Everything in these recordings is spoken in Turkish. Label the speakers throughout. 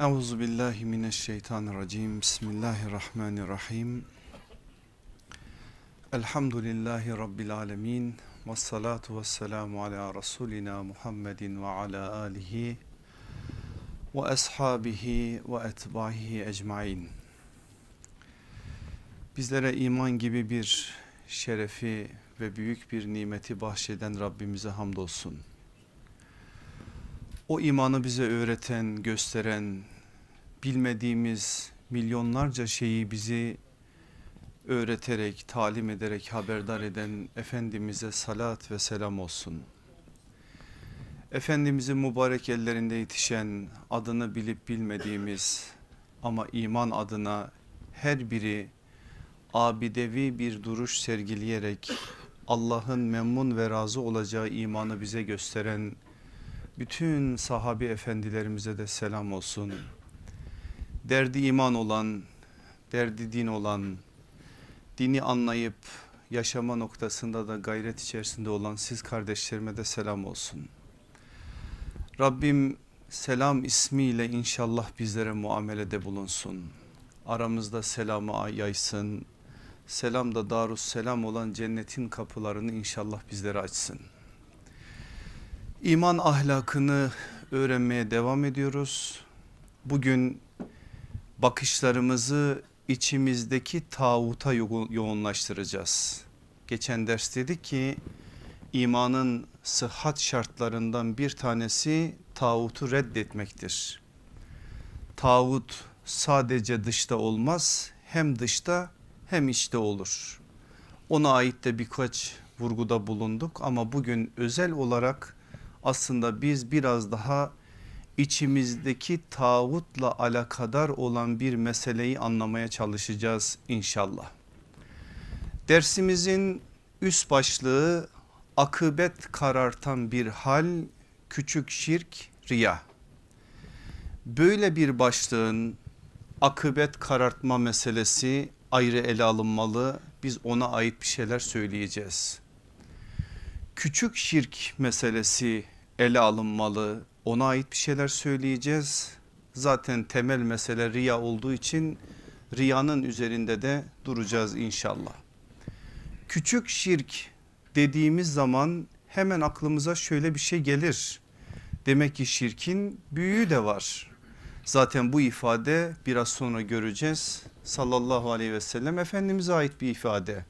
Speaker 1: Euzu billahi mineşşeytanirracim. Bismillahirrahmanirrahim. Elhamdülillahi rabbil alamin. Ves salatu vesselamu ala rasulina Muhammedin ve ala alihi ve ashabihi ve etbahihi ecmaîn. Bizlere iman gibi bir şerefi ve büyük bir nimeti bahşeden Rabbimize hamdolsun. O imanı bize öğreten, gösteren, bilmediğimiz milyonlarca şeyi bizi öğreterek, talim ederek haberdar eden Efendimiz'e salat ve selam olsun. Efendimizin mübarek ellerinde yetişen adını bilip bilmediğimiz ama iman adına her biri abidevi bir duruş sergileyerek Allah'ın memnun ve razı olacağı imanı bize gösteren bütün sahabi efendilerimize de selam olsun. Derdi iman olan, derdi din olan, dini anlayıp yaşama noktasında da gayret içerisinde olan siz kardeşlerime de selam olsun. Rabbim selam ismiyle inşallah bizlere muamelede bulunsun. Aramızda selamı yaysın. Selam da darus selam olan cennetin kapılarını inşallah bizlere açsın. İman ahlakını öğrenmeye devam ediyoruz. Bugün bakışlarımızı içimizdeki tağuta yoğunlaştıracağız. Geçen ders dedik ki imanın sıhhat şartlarından bir tanesi tağutu reddetmektir. Tağut sadece dışta olmaz hem dışta hem içte olur. Ona ait de birkaç vurguda bulunduk ama bugün özel olarak aslında biz biraz daha içimizdeki tağutla alakadar olan bir meseleyi anlamaya çalışacağız inşallah. Dersimizin üst başlığı akıbet karartan bir hal küçük şirk riya. Böyle bir başlığın akıbet karartma meselesi ayrı ele alınmalı. Biz ona ait bir şeyler söyleyeceğiz. Küçük şirk meselesi ele alınmalı. Ona ait bir şeyler söyleyeceğiz. Zaten temel mesele riya olduğu için riyanın üzerinde de duracağız inşallah. Küçük şirk dediğimiz zaman hemen aklımıza şöyle bir şey gelir. Demek ki şirkin büyüğü de var. Zaten bu ifade biraz sonra göreceğiz. Sallallahu aleyhi ve sellem Efendimiz'e ait bir ifade.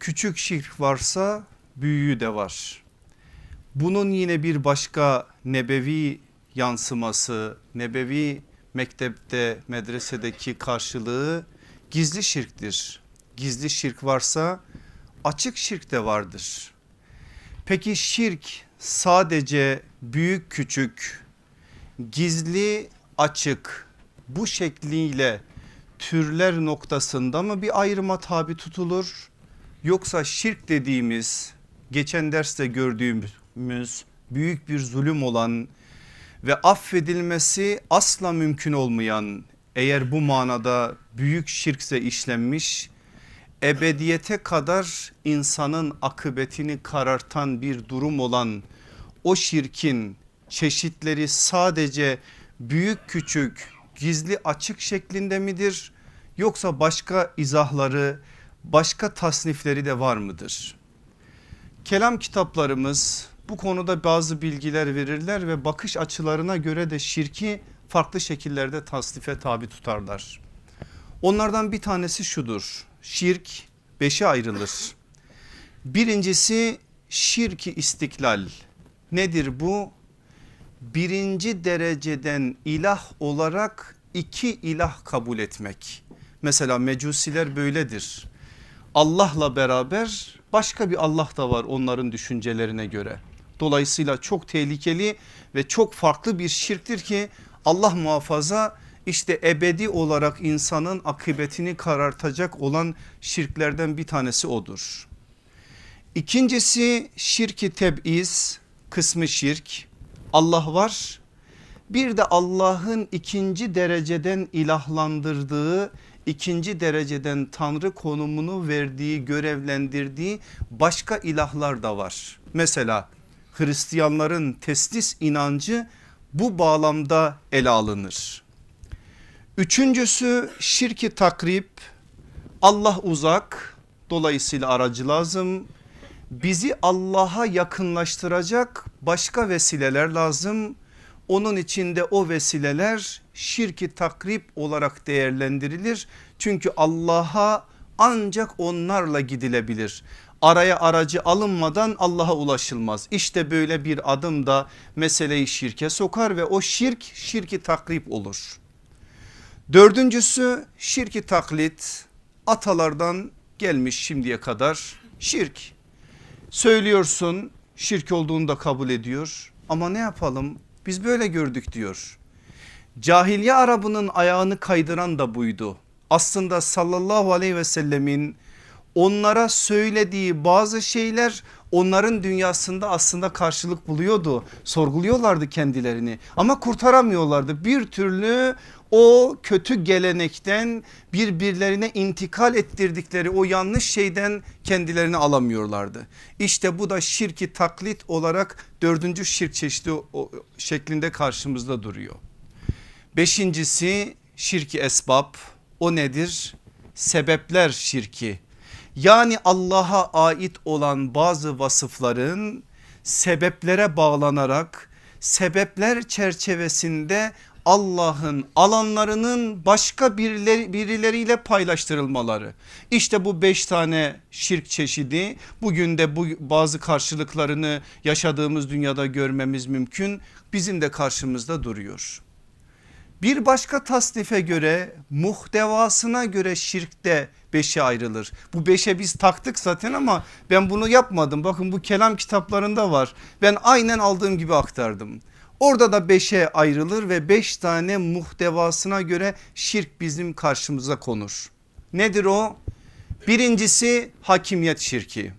Speaker 1: Küçük şirk varsa büyüğü de var. Bunun yine bir başka nebevi yansıması, nebevi mektepte, medresedeki karşılığı gizli şirktir. Gizli şirk varsa açık şirk de vardır. Peki şirk sadece büyük küçük, gizli açık bu şekliyle türler noktasında mı bir ayrıma tabi tutulur? Yoksa şirk dediğimiz geçen derste gördüğümüz büyük bir zulüm olan ve affedilmesi asla mümkün olmayan eğer bu manada büyük şirkse işlenmiş ebediyete kadar insanın akıbetini karartan bir durum olan o şirkin çeşitleri sadece büyük küçük gizli açık şeklinde midir yoksa başka izahları başka tasnifleri de var mıdır? Kelam kitaplarımız bu konuda bazı bilgiler verirler ve bakış açılarına göre de şirki farklı şekillerde tasnife tabi tutarlar. Onlardan bir tanesi şudur. Şirk beşe ayrılır. Birincisi şirki istiklal. Nedir bu? Birinci dereceden ilah olarak iki ilah kabul etmek. Mesela mecusiler böyledir. Allah'la beraber başka bir Allah da var onların düşüncelerine göre. Dolayısıyla çok tehlikeli ve çok farklı bir şirktir ki Allah muhafaza işte ebedi olarak insanın akıbetini karartacak olan şirklerden bir tanesi odur. İkincisi şirki teb'iz kısmı şirk Allah var bir de Allah'ın ikinci dereceden ilahlandırdığı ikinci dereceden tanrı konumunu verdiği görevlendirdiği başka ilahlar da var. Mesela Hristiyanların testis inancı bu bağlamda ele alınır. Üçüncüsü şirki takrip Allah uzak dolayısıyla aracı lazım. Bizi Allah'a yakınlaştıracak başka vesileler lazım. Onun içinde o vesileler şirki takrip olarak değerlendirilir. Çünkü Allah'a ancak onlarla gidilebilir. Araya aracı alınmadan Allah'a ulaşılmaz. İşte böyle bir adım da meseleyi şirke sokar ve o şirk şirki takrip olur. Dördüncüsü şirki taklit atalardan gelmiş şimdiye kadar şirk. Söylüyorsun şirk olduğunu da kabul ediyor ama ne yapalım biz böyle gördük diyor. Cahiliye Arabının ayağını kaydıran da buydu. Aslında sallallahu aleyhi ve sellemin onlara söylediği bazı şeyler onların dünyasında aslında karşılık buluyordu. Sorguluyorlardı kendilerini ama kurtaramıyorlardı. Bir türlü o kötü gelenekten birbirlerine intikal ettirdikleri o yanlış şeyden kendilerini alamıyorlardı. İşte bu da şirki taklit olarak dördüncü şirk çeşidi şeklinde karşımızda duruyor. Beşincisi şirki esbab o nedir? Sebepler şirki yani Allah'a ait olan bazı vasıfların sebeplere bağlanarak sebepler çerçevesinde Allah'ın alanlarının başka birileri, birileriyle paylaştırılmaları. İşte bu beş tane şirk çeşidi bugün de bu bazı karşılıklarını yaşadığımız dünyada görmemiz mümkün. Bizim de karşımızda duruyor. Bir başka tasnife göre muhtevasına göre şirkte beşe ayrılır. Bu beşe biz taktık zaten ama ben bunu yapmadım. Bakın bu kelam kitaplarında var. Ben aynen aldığım gibi aktardım. Orada da beşe ayrılır ve beş tane muhtevasına göre şirk bizim karşımıza konur. Nedir o? Birincisi hakimiyet şirki.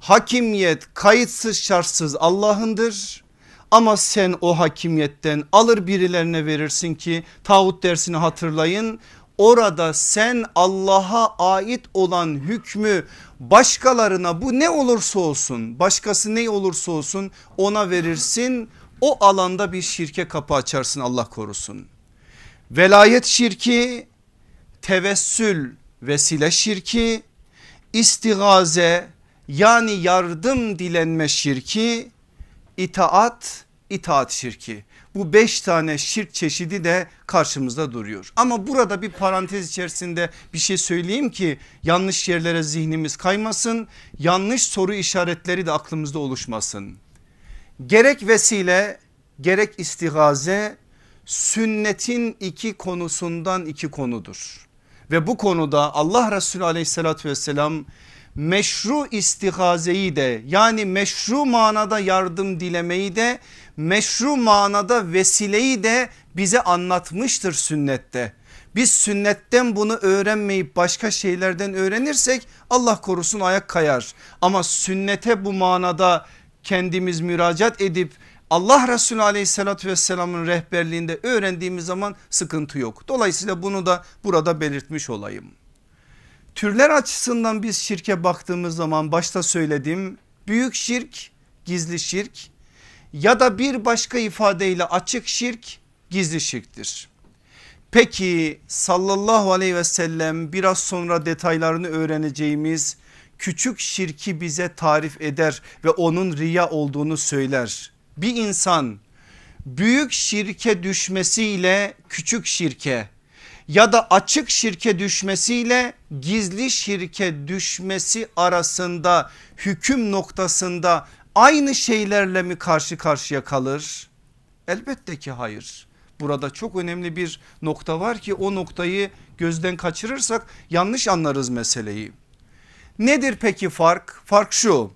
Speaker 1: Hakimiyet kayıtsız şartsız Allah'ındır ama sen o hakimiyetten alır birilerine verirsin ki tağut dersini hatırlayın. Orada sen Allah'a ait olan hükmü başkalarına bu ne olursa olsun başkası ne olursa olsun ona verirsin. O alanda bir şirke kapı açarsın Allah korusun. Velayet şirki, tevessül vesile şirki, istigaze yani yardım dilenme şirki, itaat, itaat şirki. Bu beş tane şirk çeşidi de karşımızda duruyor. Ama burada bir parantez içerisinde bir şey söyleyeyim ki yanlış yerlere zihnimiz kaymasın. Yanlış soru işaretleri de aklımızda oluşmasın. Gerek vesile gerek istigaze sünnetin iki konusundan iki konudur. Ve bu konuda Allah Resulü aleyhissalatü vesselam meşru istigazeyi de yani meşru manada yardım dilemeyi de meşru manada vesileyi de bize anlatmıştır sünnette. Biz sünnetten bunu öğrenmeyip başka şeylerden öğrenirsek Allah korusun ayak kayar. Ama sünnete bu manada kendimiz müracaat edip Allah Resulü aleyhissalatü vesselamın rehberliğinde öğrendiğimiz zaman sıkıntı yok. Dolayısıyla bunu da burada belirtmiş olayım. Türler açısından biz şirke baktığımız zaman başta söyledim büyük şirk gizli şirk ya da bir başka ifadeyle açık şirk gizli şirktir. Peki sallallahu aleyhi ve sellem biraz sonra detaylarını öğreneceğimiz küçük şirki bize tarif eder ve onun riya olduğunu söyler. Bir insan büyük şirke düşmesiyle küçük şirke ya da açık şirke düşmesiyle gizli şirke düşmesi arasında hüküm noktasında aynı şeylerle mi karşı karşıya kalır? Elbette ki hayır. Burada çok önemli bir nokta var ki o noktayı gözden kaçırırsak yanlış anlarız meseleyi. Nedir peki fark? Fark şu.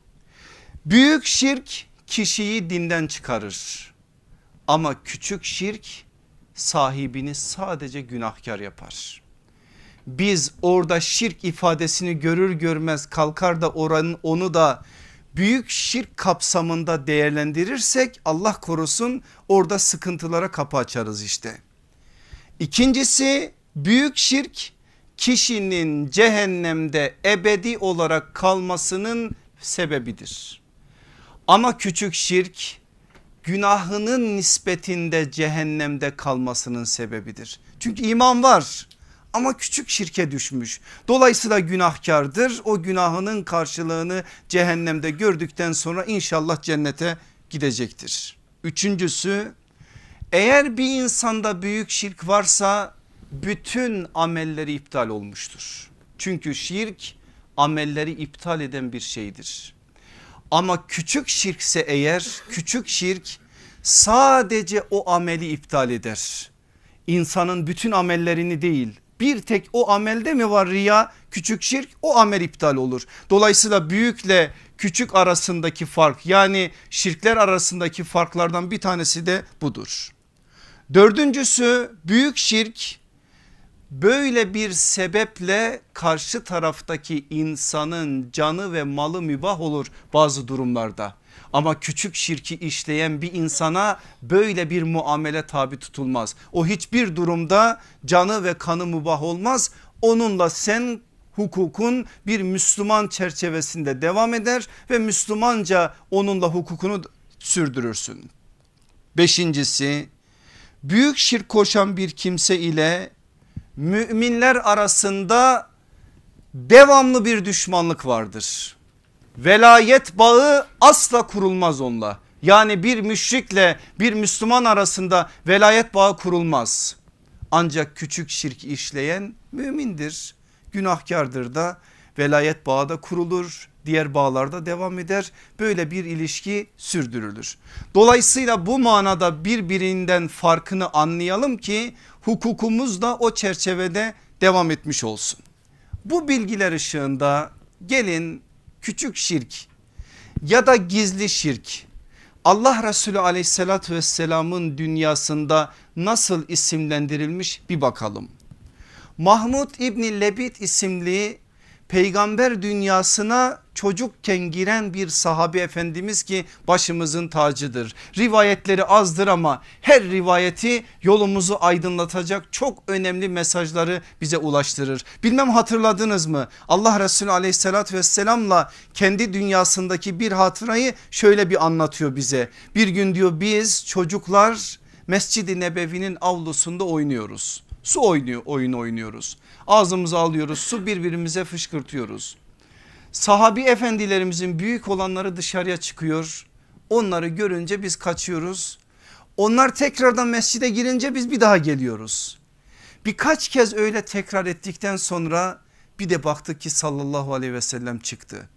Speaker 1: Büyük şirk kişiyi dinden çıkarır. Ama küçük şirk sahibini sadece günahkar yapar. Biz orada şirk ifadesini görür görmez kalkar da oranın onu da büyük şirk kapsamında değerlendirirsek Allah korusun orada sıkıntılara kapı açarız işte. İkincisi büyük şirk kişinin cehennemde ebedi olarak kalmasının sebebidir. Ama küçük şirk günahının nispetinde cehennemde kalmasının sebebidir. Çünkü iman var ama küçük şirke düşmüş. Dolayısıyla günahkardır. O günahının karşılığını cehennemde gördükten sonra inşallah cennete gidecektir. Üçüncüsü eğer bir insanda büyük şirk varsa bütün amelleri iptal olmuştur. Çünkü şirk amelleri iptal eden bir şeydir. Ama küçük şirkse eğer küçük şirk sadece o ameli iptal eder. İnsanın bütün amellerini değil bir tek o amelde mi var riya küçük şirk o amel iptal olur. Dolayısıyla büyükle küçük arasındaki fark yani şirkler arasındaki farklardan bir tanesi de budur. Dördüncüsü büyük şirk böyle bir sebeple karşı taraftaki insanın canı ve malı mübah olur bazı durumlarda. Ama küçük şirki işleyen bir insana böyle bir muamele tabi tutulmaz. O hiçbir durumda canı ve kanı mübah olmaz. Onunla sen hukukun bir Müslüman çerçevesinde devam eder ve Müslümanca onunla hukukunu sürdürürsün. Beşincisi büyük şirk koşan bir kimse ile müminler arasında devamlı bir düşmanlık vardır. Velayet bağı asla kurulmaz onunla. Yani bir müşrikle bir Müslüman arasında velayet bağı kurulmaz. Ancak küçük şirk işleyen mümindir. Günahkardır da velayet bağı da kurulur. Diğer bağlarda devam eder. Böyle bir ilişki sürdürülür. Dolayısıyla bu manada birbirinden farkını anlayalım ki hukukumuz da o çerçevede devam etmiş olsun. Bu bilgiler ışığında gelin küçük şirk ya da gizli şirk Allah Resulü aleyhissalatü vesselamın dünyasında nasıl isimlendirilmiş bir bakalım. Mahmud İbni Lebit isimli peygamber dünyasına çocukken giren bir sahabi efendimiz ki başımızın tacıdır. Rivayetleri azdır ama her rivayeti yolumuzu aydınlatacak çok önemli mesajları bize ulaştırır. Bilmem hatırladınız mı? Allah Resulü aleyhissalatü vesselamla kendi dünyasındaki bir hatırayı şöyle bir anlatıyor bize. Bir gün diyor biz çocuklar Mescid-i Nebevi'nin avlusunda oynuyoruz. Su oynuyor, oyun oynuyoruz. Ağzımıza alıyoruz su birbirimize fışkırtıyoruz. Sahabi efendilerimizin büyük olanları dışarıya çıkıyor. Onları görünce biz kaçıyoruz. Onlar tekrardan mescide girince biz bir daha geliyoruz. Birkaç kez öyle tekrar ettikten sonra bir de baktık ki sallallahu aleyhi ve sellem çıktı.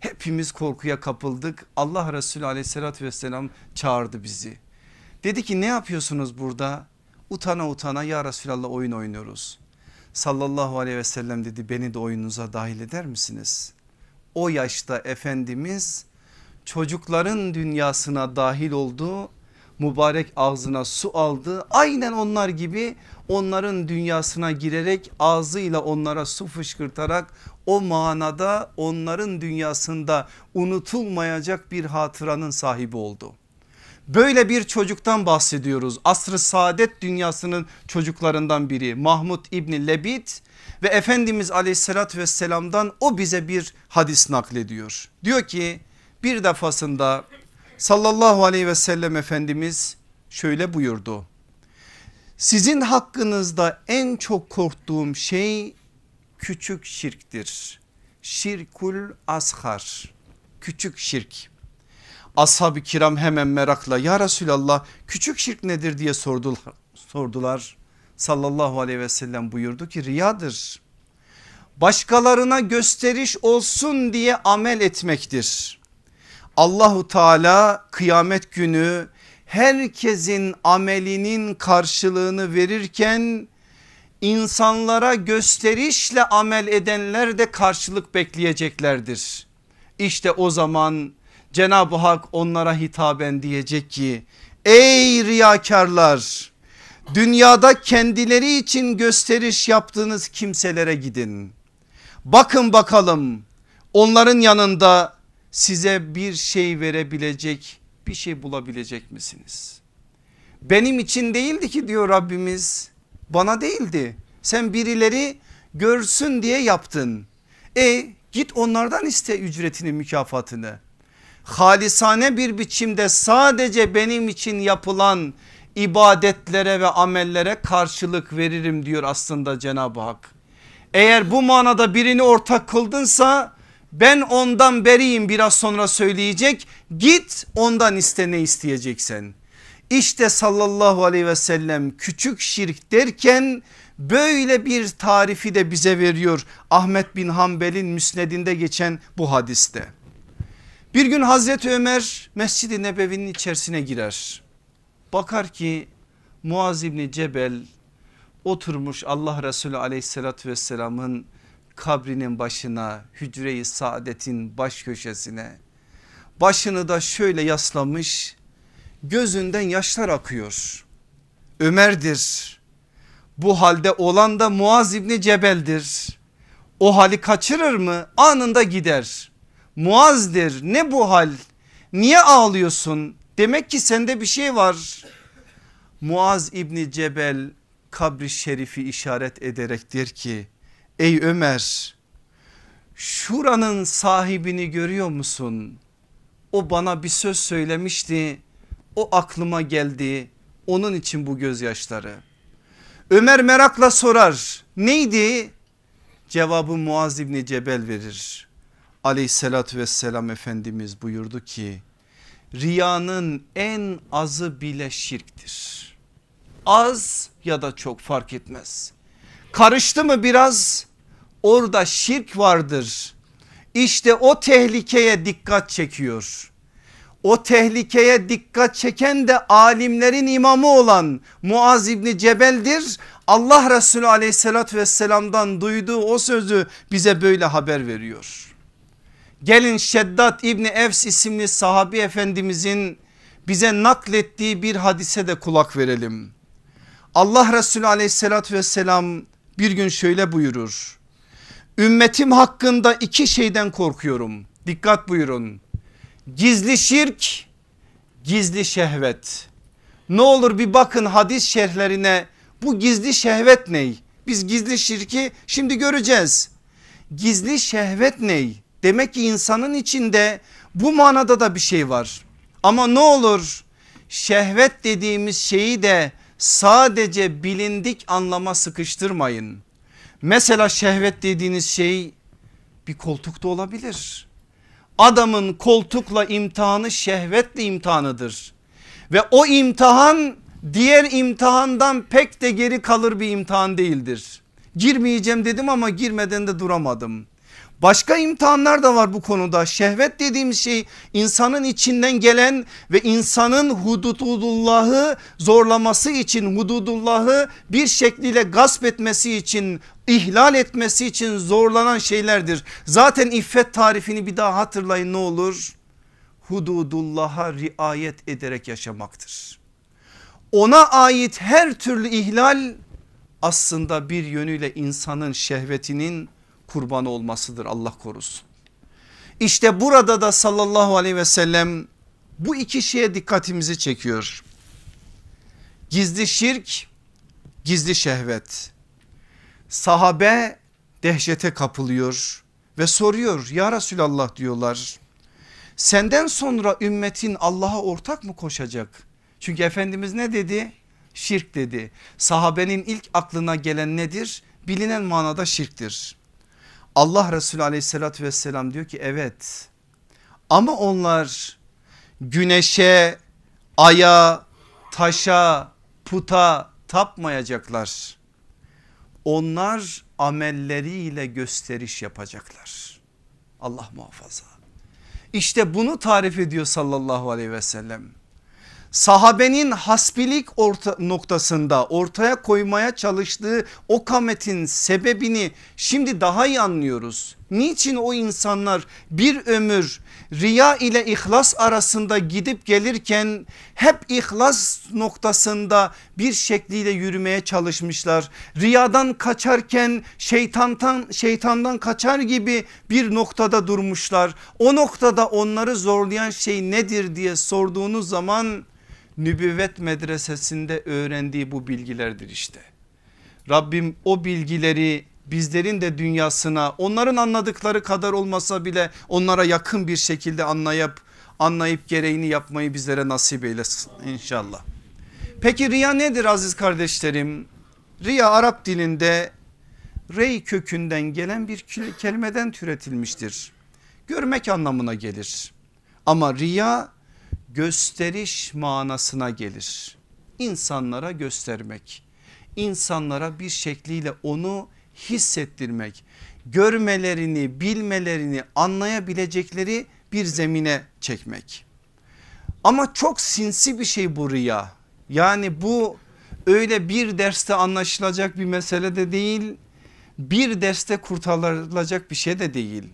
Speaker 1: Hepimiz korkuya kapıldık. Allah Resulü aleyhissalatü vesselam çağırdı bizi. Dedi ki ne yapıyorsunuz burada? Utana utana ya Resulallah oyun oynuyoruz. Sallallahu aleyhi ve sellem dedi beni de oyununuza dahil eder misiniz? O yaşta Efendimiz çocukların dünyasına dahil oldu. Mübarek ağzına su aldı. Aynen onlar gibi onların dünyasına girerek ağzıyla onlara su fışkırtarak o manada onların dünyasında unutulmayacak bir hatıranın sahibi oldu. Böyle bir çocuktan bahsediyoruz. Asr-ı saadet dünyasının çocuklarından biri Mahmud İbni Lebit ve Efendimiz aleyhissalatü vesselamdan o bize bir hadis naklediyor. Diyor ki bir defasında sallallahu aleyhi ve sellem Efendimiz şöyle buyurdu. Sizin hakkınızda en çok korktuğum şey küçük şirktir. Şirkul ashar küçük şirk. Ashab-ı kiram hemen merakla ya Resulallah küçük şirk nedir diye sordular. sordular. Sallallahu aleyhi ve sellem buyurdu ki riyadır. Başkalarına gösteriş olsun diye amel etmektir. Allahu Teala kıyamet günü herkesin amelinin karşılığını verirken insanlara gösterişle amel edenler de karşılık bekleyeceklerdir. İşte o zaman Cenab-ı Hak onlara hitaben diyecek ki ey riyakarlar dünyada kendileri için gösteriş yaptığınız kimselere gidin. Bakın bakalım onların yanında size bir şey verebilecek bir şey bulabilecek misiniz? Benim için değildi ki diyor Rabbimiz bana değildi. Sen birileri görsün diye yaptın. E git onlardan iste ücretini mükafatını. Halisane bir biçimde sadece benim için yapılan ibadetlere ve amellere karşılık veririm diyor aslında Cenab-ı Hak. Eğer bu manada birini ortak kıldınsa ben ondan beriyim biraz sonra söyleyecek git ondan iste ne isteyeceksen. İşte sallallahu aleyhi ve sellem küçük şirk derken böyle bir tarifi de bize veriyor Ahmet bin Hanbel'in müsnedinde geçen bu hadiste. Bir gün Hazreti Ömer Mescid-i Nebevi'nin içerisine girer. Bakar ki Muaz İbni Cebel oturmuş Allah Resulü aleyhissalatü vesselamın kabrinin başına hücre-i saadetin baş köşesine başını da şöyle yaslamış gözünden yaşlar akıyor. Ömer'dir bu halde olan da Muaz İbni Cebel'dir. O hali kaçırır mı? Anında gider. Muaz'dir ne bu hal? Niye ağlıyorsun? Demek ki sende bir şey var. Muaz İbni Cebel kabri şerifi işaret ederek der ki ey Ömer şuranın sahibini görüyor musun? O bana bir söz söylemişti o aklıma geldi onun için bu gözyaşları. Ömer merakla sorar neydi? Cevabı Muaz İbni Cebel verir. Aleyhissalatü vesselam Efendimiz buyurdu ki riyanın en azı bile şirktir. Az ya da çok fark etmez. Karıştı mı biraz orada şirk vardır. İşte o tehlikeye dikkat çekiyor. O tehlikeye dikkat çeken de alimlerin imamı olan Muaz İbni Cebel'dir. Allah Resulü aleyhissalatü vesselamdan duyduğu o sözü bize böyle haber veriyor. Gelin Şeddat İbni Evs isimli sahabi efendimizin bize naklettiği bir hadise de kulak verelim. Allah Resulü aleyhissalatü vesselam bir gün şöyle buyurur. Ümmetim hakkında iki şeyden korkuyorum. Dikkat buyurun. Gizli şirk, gizli şehvet. Ne olur bir bakın hadis şerhlerine bu gizli şehvet ney? Biz gizli şirki şimdi göreceğiz. Gizli şehvet ney? Demek ki insanın içinde bu manada da bir şey var. Ama ne olur şehvet dediğimiz şeyi de sadece bilindik anlama sıkıştırmayın. Mesela şehvet dediğiniz şey bir koltukta olabilir. Adamın koltukla imtihanı şehvetle imtihanıdır. Ve o imtihan diğer imtihandan pek de geri kalır bir imtihan değildir. Girmeyeceğim dedim ama girmeden de duramadım. Başka imtihanlar da var bu konuda. Şehvet dediğimiz şey insanın içinden gelen ve insanın hududullahı zorlaması için hududullahı bir şekliyle gasp etmesi için ihlal etmesi için zorlanan şeylerdir. Zaten iffet tarifini bir daha hatırlayın ne olur? Hududullah'a riayet ederek yaşamaktır. Ona ait her türlü ihlal aslında bir yönüyle insanın şehvetinin kurbanı olmasıdır Allah korusun. İşte burada da sallallahu aleyhi ve sellem bu iki şeye dikkatimizi çekiyor. Gizli şirk, gizli şehvet. Sahabe dehşete kapılıyor ve soruyor ya Resulallah diyorlar. Senden sonra ümmetin Allah'a ortak mı koşacak? Çünkü Efendimiz ne dedi? Şirk dedi. Sahabenin ilk aklına gelen nedir? Bilinen manada şirktir. Allah Resulü aleyhissalatü vesselam diyor ki evet ama onlar güneşe, aya, taşa, puta tapmayacaklar. Onlar amelleriyle gösteriş yapacaklar. Allah muhafaza. İşte bunu tarif ediyor sallallahu aleyhi ve sellem sahabenin hasbilik orta noktasında ortaya koymaya çalıştığı o kametin sebebini şimdi daha iyi anlıyoruz. Niçin o insanlar bir ömür riya ile ihlas arasında gidip gelirken hep ihlas noktasında bir şekliyle yürümeye çalışmışlar. Riyadan kaçarken şeytandan şeytandan kaçar gibi bir noktada durmuşlar. O noktada onları zorlayan şey nedir diye sorduğunuz zaman nübüvvet medresesinde öğrendiği bu bilgilerdir işte. Rabbim o bilgileri bizlerin de dünyasına onların anladıkları kadar olmasa bile onlara yakın bir şekilde anlayıp anlayıp gereğini yapmayı bizlere nasip eylesin inşallah. Peki riya nedir aziz kardeşlerim? Riya Arap dilinde rey kökünden gelen bir kelimeden türetilmiştir. Görmek anlamına gelir. Ama riya gösteriş manasına gelir. İnsanlara göstermek, insanlara bir şekliyle onu hissettirmek, görmelerini, bilmelerini, anlayabilecekleri bir zemine çekmek. Ama çok sinsi bir şey bu riya. Yani bu öyle bir derste anlaşılacak bir mesele de değil. Bir derste kurtarılacak bir şey de değil.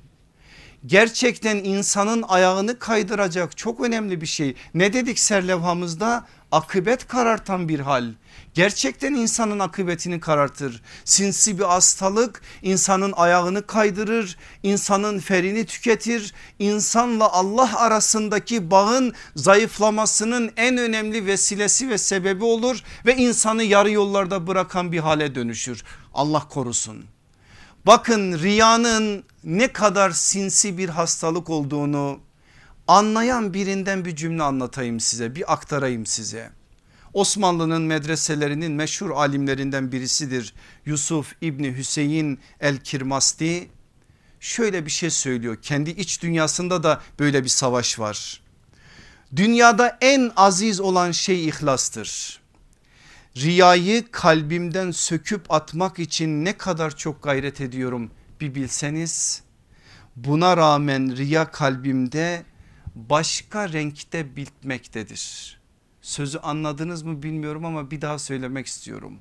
Speaker 1: Gerçekten insanın ayağını kaydıracak çok önemli bir şey. Ne dedik serlevhamızda? Akıbet karartan bir hal gerçekten insanın akıbetini karartır. Sinsi bir hastalık insanın ayağını kaydırır, insanın ferini tüketir. İnsanla Allah arasındaki bağın zayıflamasının en önemli vesilesi ve sebebi olur ve insanı yarı yollarda bırakan bir hale dönüşür. Allah korusun. Bakın riyanın ne kadar sinsi bir hastalık olduğunu anlayan birinden bir cümle anlatayım size bir aktarayım size. Osmanlı'nın medreselerinin meşhur alimlerinden birisidir. Yusuf İbni Hüseyin el Kirmasti şöyle bir şey söylüyor. Kendi iç dünyasında da böyle bir savaş var. Dünyada en aziz olan şey ihlastır. Riyayı kalbimden söküp atmak için ne kadar çok gayret ediyorum bir bilseniz. Buna rağmen riya kalbimde başka renkte bitmektedir. Sözü anladınız mı bilmiyorum ama bir daha söylemek istiyorum.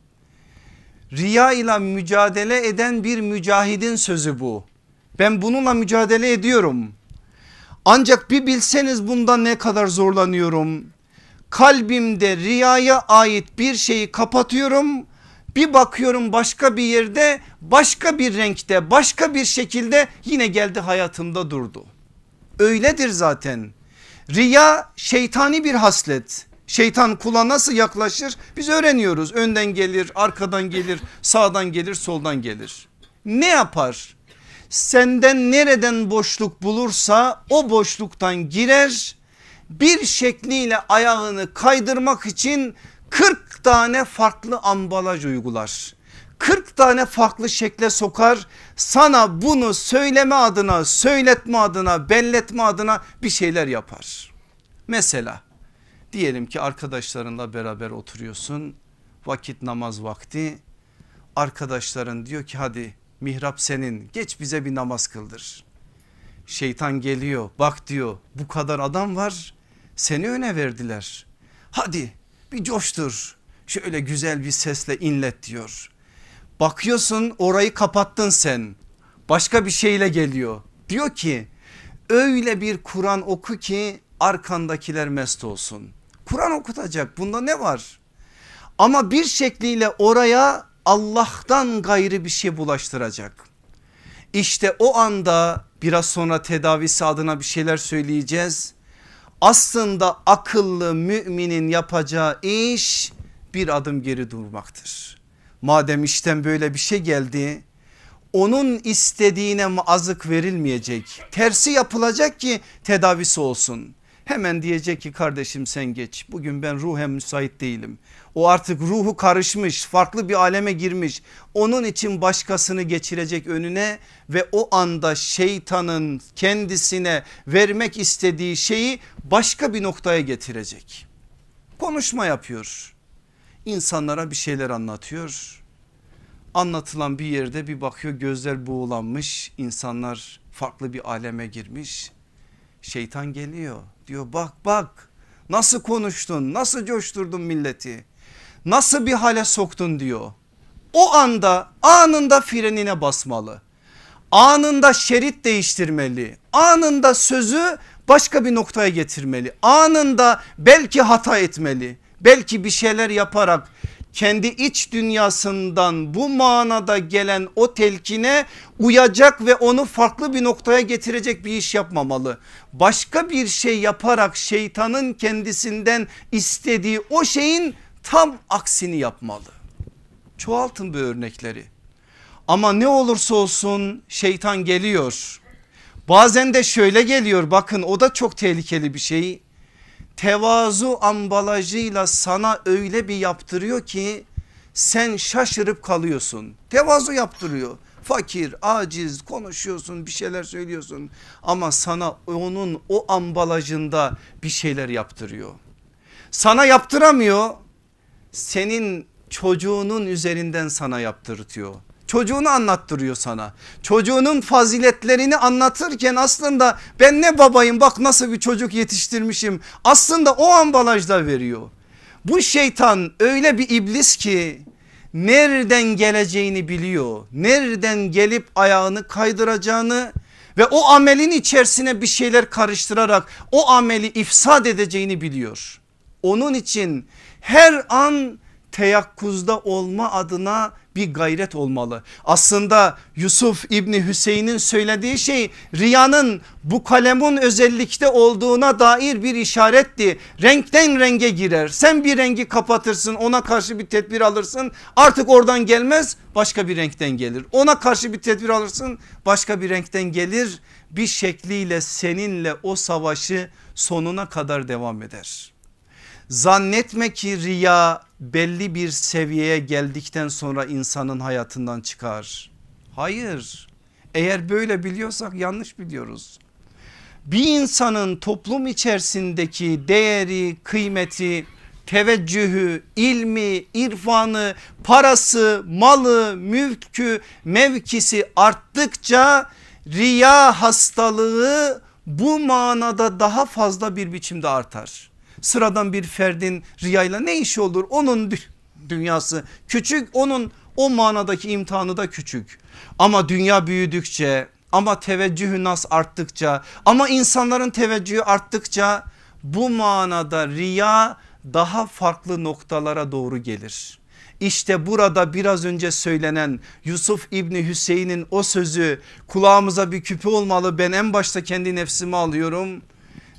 Speaker 1: Riya ile mücadele eden bir mücahidin sözü bu. Ben bununla mücadele ediyorum. Ancak bir bilseniz bunda ne kadar zorlanıyorum. Kalbimde riyaya ait bir şeyi kapatıyorum. Bir bakıyorum başka bir yerde başka bir renkte başka bir şekilde yine geldi hayatımda durdu. Öyledir zaten. Riya şeytani bir haslet. Şeytan kula nasıl yaklaşır biz öğreniyoruz. Önden gelir, arkadan gelir, sağdan gelir, soldan gelir. Ne yapar? Senden nereden boşluk bulursa o boşluktan girer. Bir şekliyle ayağını kaydırmak için 40 tane farklı ambalaj uygular. 40 tane farklı şekle sokar. Sana bunu söyleme adına, söyletme adına, belletme adına bir şeyler yapar. Mesela Diyelim ki arkadaşlarınla beraber oturuyorsun vakit namaz vakti arkadaşların diyor ki hadi mihrap senin geç bize bir namaz kıldır. Şeytan geliyor bak diyor bu kadar adam var seni öne verdiler. Hadi bir coştur şöyle güzel bir sesle inlet diyor. Bakıyorsun orayı kapattın sen başka bir şeyle geliyor. Diyor ki öyle bir Kur'an oku ki arkandakiler mest olsun. Kur'an okutacak bunda ne var? Ama bir şekliyle oraya Allah'tan gayrı bir şey bulaştıracak. İşte o anda biraz sonra tedavisi adına bir şeyler söyleyeceğiz. Aslında akıllı müminin yapacağı iş bir adım geri durmaktır. Madem işten böyle bir şey geldi onun istediğine azık verilmeyecek. Tersi yapılacak ki tedavisi olsun. Hemen diyecek ki kardeşim sen geç bugün ben ruhen müsait değilim. O artık ruhu karışmış farklı bir aleme girmiş. Onun için başkasını geçirecek önüne ve o anda şeytanın kendisine vermek istediği şeyi başka bir noktaya getirecek. Konuşma yapıyor. İnsanlara bir şeyler anlatıyor. Anlatılan bir yerde bir bakıyor gözler buğulanmış insanlar farklı bir aleme girmiş. Şeytan geliyor diyor bak bak nasıl konuştun nasıl coşturdun milleti nasıl bir hale soktun diyor. O anda anında frenine basmalı anında şerit değiştirmeli anında sözü başka bir noktaya getirmeli anında belki hata etmeli belki bir şeyler yaparak kendi iç dünyasından bu manada gelen o telkine uyacak ve onu farklı bir noktaya getirecek bir iş yapmamalı. Başka bir şey yaparak şeytanın kendisinden istediği o şeyin tam aksini yapmalı. Çoğaltın bu örnekleri. Ama ne olursa olsun şeytan geliyor. Bazen de şöyle geliyor bakın o da çok tehlikeli bir şey. Tevazu ambalajıyla sana öyle bir yaptırıyor ki sen şaşırıp kalıyorsun. Tevazu yaptırıyor. Fakir, aciz konuşuyorsun bir şeyler söylüyorsun ama sana onun o ambalajında bir şeyler yaptırıyor. Sana yaptıramıyor senin çocuğunun üzerinden sana yaptırtıyor. Çocuğunu anlattırıyor sana. Çocuğunun faziletlerini anlatırken aslında ben ne babayım bak nasıl bir çocuk yetiştirmişim. Aslında o ambalajda veriyor. Bu şeytan öyle bir iblis ki nereden geleceğini biliyor. Nereden gelip ayağını kaydıracağını ve o amelin içerisine bir şeyler karıştırarak o ameli ifsad edeceğini biliyor. Onun için her an teyakkuzda olma adına bir gayret olmalı. Aslında Yusuf İbni Hüseyin'in söylediği şey riyanın bu kalemun özellikte olduğuna dair bir işaretti. Renkten renge girer. Sen bir rengi kapatırsın ona karşı bir tedbir alırsın artık oradan gelmez başka bir renkten gelir. Ona karşı bir tedbir alırsın başka bir renkten gelir. Bir şekliyle seninle o savaşı sonuna kadar devam eder. Zannetme ki riya belli bir seviyeye geldikten sonra insanın hayatından çıkar. Hayır eğer böyle biliyorsak yanlış biliyoruz. Bir insanın toplum içerisindeki değeri, kıymeti, teveccühü, ilmi, irfanı, parası, malı, mülkü, mevkisi arttıkça riya hastalığı bu manada daha fazla bir biçimde artar sıradan bir ferdin riyayla ne işi olur? Onun dünyası küçük onun o manadaki imtihanı da küçük. Ama dünya büyüdükçe ama teveccühü nas arttıkça ama insanların teveccühü arttıkça bu manada riya daha farklı noktalara doğru gelir. İşte burada biraz önce söylenen Yusuf İbni Hüseyin'in o sözü kulağımıza bir küpe olmalı ben en başta kendi nefsimi alıyorum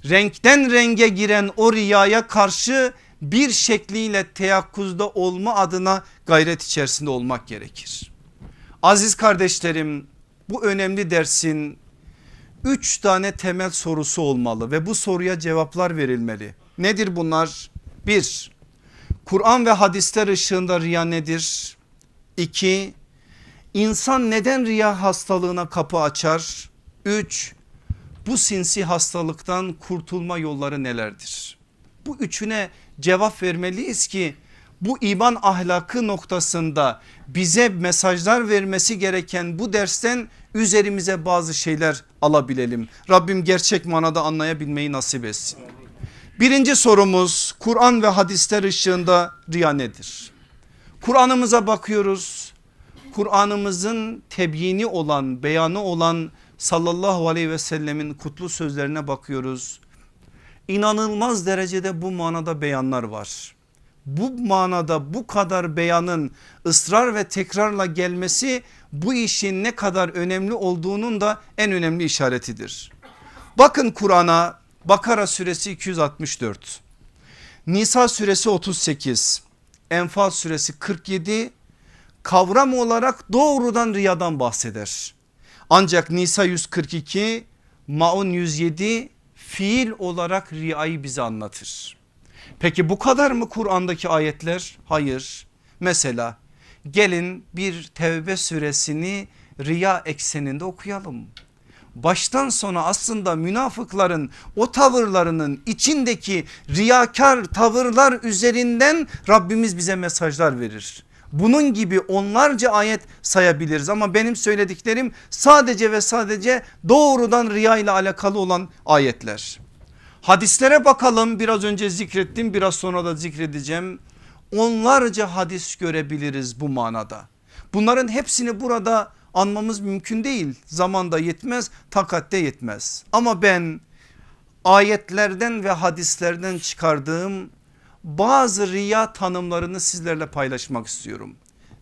Speaker 1: renkten renge giren o riyaya karşı bir şekliyle teyakkuzda olma adına gayret içerisinde olmak gerekir. Aziz kardeşlerim bu önemli dersin üç tane temel sorusu olmalı ve bu soruya cevaplar verilmeli. Nedir bunlar? Bir, Kur'an ve hadisler ışığında riya nedir? İki, insan neden riya hastalığına kapı açar? Üç, bu sinsi hastalıktan kurtulma yolları nelerdir? Bu üçüne cevap vermeliyiz ki bu iman ahlakı noktasında bize mesajlar vermesi gereken bu dersten üzerimize bazı şeyler alabilelim. Rabbim gerçek manada anlayabilmeyi nasip etsin. Birinci sorumuz Kur'an ve hadisler ışığında riya nedir? Kur'an'ımıza bakıyoruz. Kur'an'ımızın tebyini olan beyanı olan sallallahu aleyhi ve sellemin kutlu sözlerine bakıyoruz. İnanılmaz derecede bu manada beyanlar var. Bu manada bu kadar beyanın ısrar ve tekrarla gelmesi bu işin ne kadar önemli olduğunun da en önemli işaretidir. Bakın Kur'an'a Bakara suresi 264, Nisa suresi 38, Enfal suresi 47 kavram olarak doğrudan riyadan bahseder. Ancak Nisa 142 Maun 107 fiil olarak riyayı bize anlatır. Peki bu kadar mı Kur'an'daki ayetler? Hayır. Mesela gelin bir tevbe suresini riya ekseninde okuyalım. Baştan sona aslında münafıkların o tavırlarının içindeki riyakar tavırlar üzerinden Rabbimiz bize mesajlar verir. Bunun gibi onlarca ayet sayabiliriz ama benim söylediklerim sadece ve sadece doğrudan riya ile alakalı olan ayetler. Hadislere bakalım biraz önce zikrettim biraz sonra da zikredeceğim. Onlarca hadis görebiliriz bu manada. Bunların hepsini burada anmamız mümkün değil. Zamanda yetmez, takatte yetmez. Ama ben ayetlerden ve hadislerden çıkardığım bazı riya tanımlarını sizlerle paylaşmak istiyorum.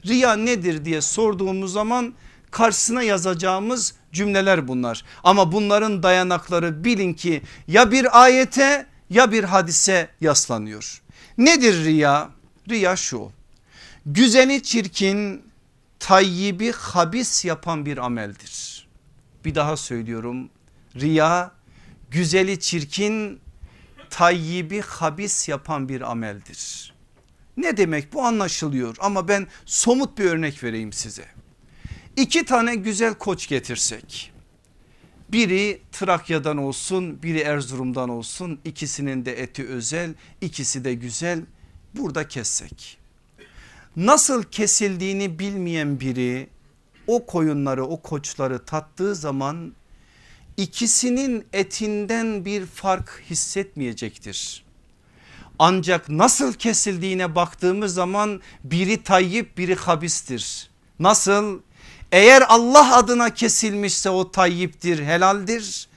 Speaker 1: Riya nedir diye sorduğumuz zaman karşısına yazacağımız cümleler bunlar. Ama bunların dayanakları bilin ki ya bir ayete ya bir hadise yaslanıyor. Nedir riya? Riya şu güzeli çirkin tayyibi habis yapan bir ameldir. Bir daha söylüyorum Riya güzeli çirkin tayyibi habis yapan bir ameldir. Ne demek bu anlaşılıyor ama ben somut bir örnek vereyim size. İki tane güzel koç getirsek biri Trakya'dan olsun biri Erzurum'dan olsun ikisinin de eti özel ikisi de güzel burada kessek. Nasıl kesildiğini bilmeyen biri o koyunları o koçları tattığı zaman ikisinin etinden bir fark hissetmeyecektir. Ancak nasıl kesildiğine baktığımız zaman biri tayyip biri habistir. Nasıl? Eğer Allah adına kesilmişse o tayyiptir helaldir.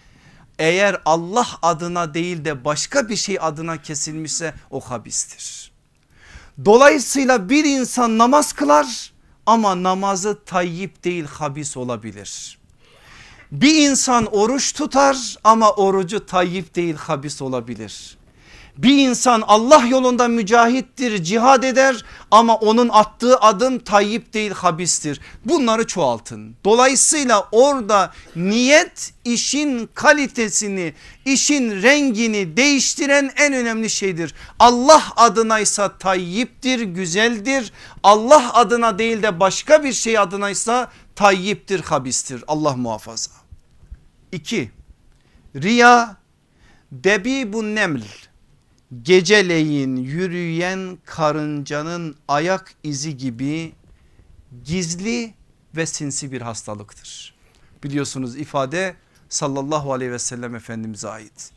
Speaker 1: Eğer Allah adına değil de başka bir şey adına kesilmişse o habistir. Dolayısıyla bir insan namaz kılar ama namazı tayyip değil habis olabilir. Bir insan oruç tutar ama orucu tayyip değil habis olabilir. Bir insan Allah yolunda mücahittir cihad eder ama onun attığı adım tayyip değil habistir. Bunları çoğaltın. Dolayısıyla orada niyet işin kalitesini işin rengini değiştiren en önemli şeydir. Allah adınaysa tayyiptir güzeldir. Allah adına değil de başka bir şey adınaysa tayyiptir habistir Allah muhafaza. 2. Riya bu neml geceleyin yürüyen karıncanın ayak izi gibi gizli ve sinsi bir hastalıktır. Biliyorsunuz ifade sallallahu aleyhi ve sellem efendimize ait.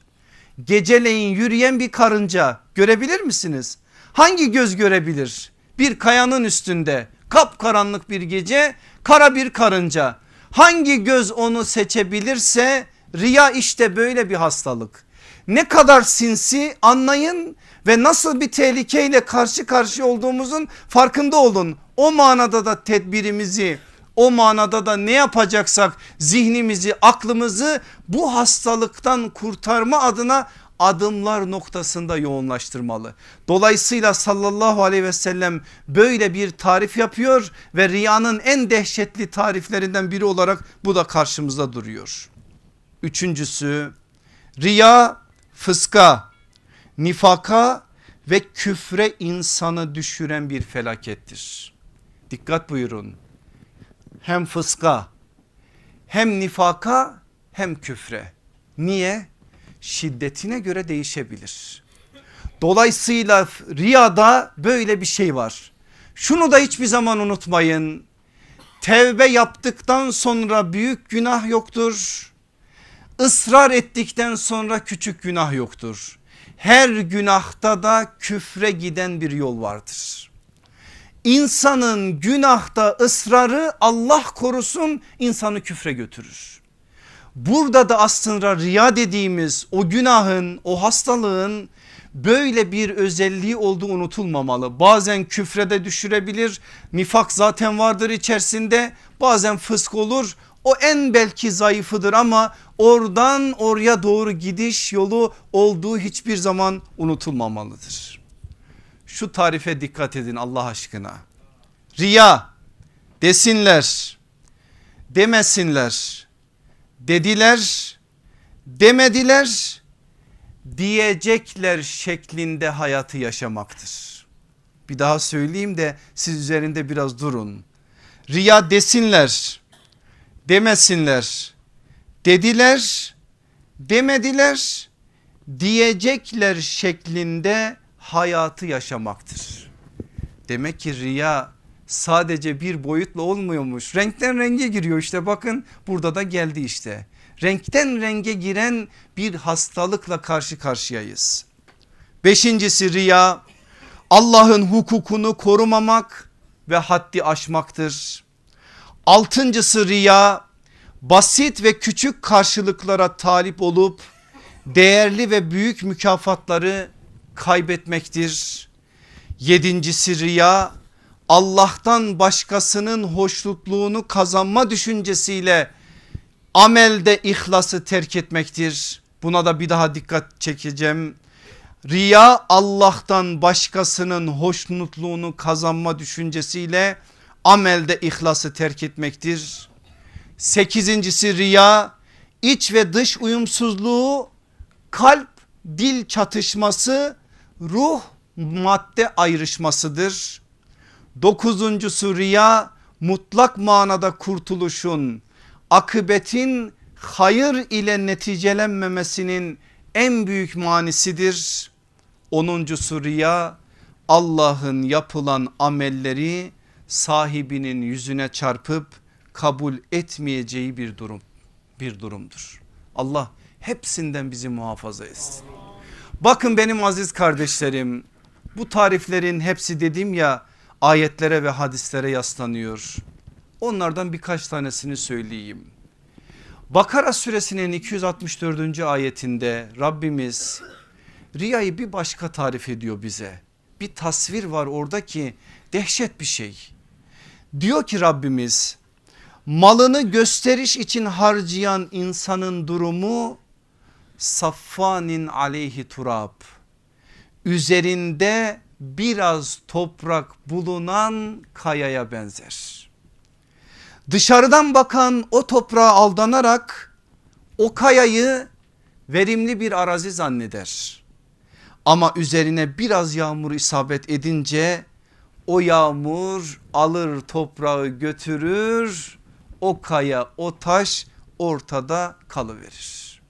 Speaker 1: Geceleyin yürüyen bir karınca görebilir misiniz? Hangi göz görebilir? Bir kayanın üstünde kapkaranlık bir gece kara bir karınca. Hangi göz onu seçebilirse riya işte böyle bir hastalık ne kadar sinsi anlayın ve nasıl bir tehlikeyle karşı karşı olduğumuzun farkında olun. O manada da tedbirimizi o manada da ne yapacaksak zihnimizi aklımızı bu hastalıktan kurtarma adına adımlar noktasında yoğunlaştırmalı. Dolayısıyla sallallahu aleyhi ve sellem böyle bir tarif yapıyor ve riyanın en dehşetli tariflerinden biri olarak bu da karşımızda duruyor. Üçüncüsü riya fıska, nifaka ve küfre insanı düşüren bir felakettir. Dikkat buyurun. Hem fıska hem nifaka hem küfre. Niye? Şiddetine göre değişebilir. Dolayısıyla riyada böyle bir şey var. Şunu da hiçbir zaman unutmayın. Tevbe yaptıktan sonra büyük günah yoktur ısrar ettikten sonra küçük günah yoktur. Her günahta da küfre giden bir yol vardır. İnsanın günahta ısrarı Allah korusun insanı küfre götürür. Burada da aslında riya dediğimiz o günahın o hastalığın böyle bir özelliği olduğu unutulmamalı. Bazen küfrede düşürebilir nifak zaten vardır içerisinde bazen fısk olur o en belki zayıfıdır ama oradan oraya doğru gidiş yolu olduğu hiçbir zaman unutulmamalıdır. Şu tarife dikkat edin Allah aşkına. Riya desinler demesinler dediler demediler diyecekler şeklinde hayatı yaşamaktır. Bir daha söyleyeyim de siz üzerinde biraz durun. Riya desinler demesinler. Dediler demediler diyecekler şeklinde hayatı yaşamaktır. Demek ki riya sadece bir boyutla olmuyormuş. Renkten renge giriyor işte bakın burada da geldi işte. Renkten renge giren bir hastalıkla karşı karşıyayız. Beşincisi riya Allah'ın hukukunu korumamak ve haddi aşmaktır. Altıncısı riya basit ve küçük karşılıklara talip olup değerli ve büyük mükafatları kaybetmektir. Yedincisi riya Allah'tan başkasının hoşnutluğunu kazanma düşüncesiyle amelde ihlası terk etmektir. Buna da bir daha dikkat çekeceğim. Riya Allah'tan başkasının hoşnutluğunu kazanma düşüncesiyle amelde ihlası terk etmektir. Sekizincisi riya iç ve dış uyumsuzluğu, kalp dil çatışması, ruh madde ayrışmasıdır. Dokuzuncusu riya mutlak manada kurtuluşun, akıbetin hayır ile neticelenmemesinin en büyük manisidir. Onuncusu riya Allah'ın yapılan amelleri sahibinin yüzüne çarpıp kabul etmeyeceği bir durum bir durumdur. Allah hepsinden bizi muhafaza etsin. Bakın benim aziz kardeşlerim bu tariflerin hepsi dedim ya ayetlere ve hadislere yaslanıyor. Onlardan birkaç tanesini söyleyeyim. Bakara suresinin 264. ayetinde Rabbimiz riyayı bir başka tarif ediyor bize. Bir tasvir var orada ki dehşet bir şey. Diyor ki Rabbimiz malını gösteriş için harcayan insanın durumu saffanin aleyhi turab üzerinde biraz toprak bulunan kayaya benzer. Dışarıdan bakan o toprağa aldanarak o kayayı verimli bir arazi zanneder. Ama üzerine biraz yağmur isabet edince o yağmur alır toprağı götürür o kaya o taş ortada kalıverir.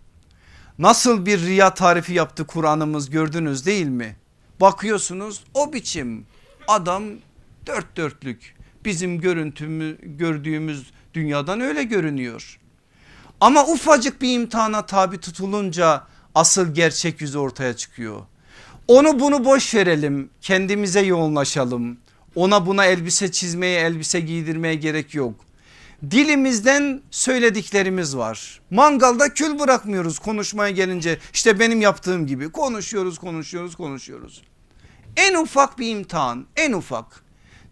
Speaker 1: Nasıl bir riya tarifi yaptı Kur'an'ımız gördünüz değil mi? Bakıyorsunuz o biçim adam dört dörtlük bizim görüntümü gördüğümüz dünyadan öyle görünüyor. Ama ufacık bir imtihana tabi tutulunca asıl gerçek yüzü ortaya çıkıyor. Onu bunu boş verelim kendimize yoğunlaşalım. Ona buna elbise çizmeye elbise giydirmeye gerek yok. Dilimizden söylediklerimiz var. Mangalda kül bırakmıyoruz konuşmaya gelince işte benim yaptığım gibi konuşuyoruz konuşuyoruz konuşuyoruz. En ufak bir imtihan en ufak.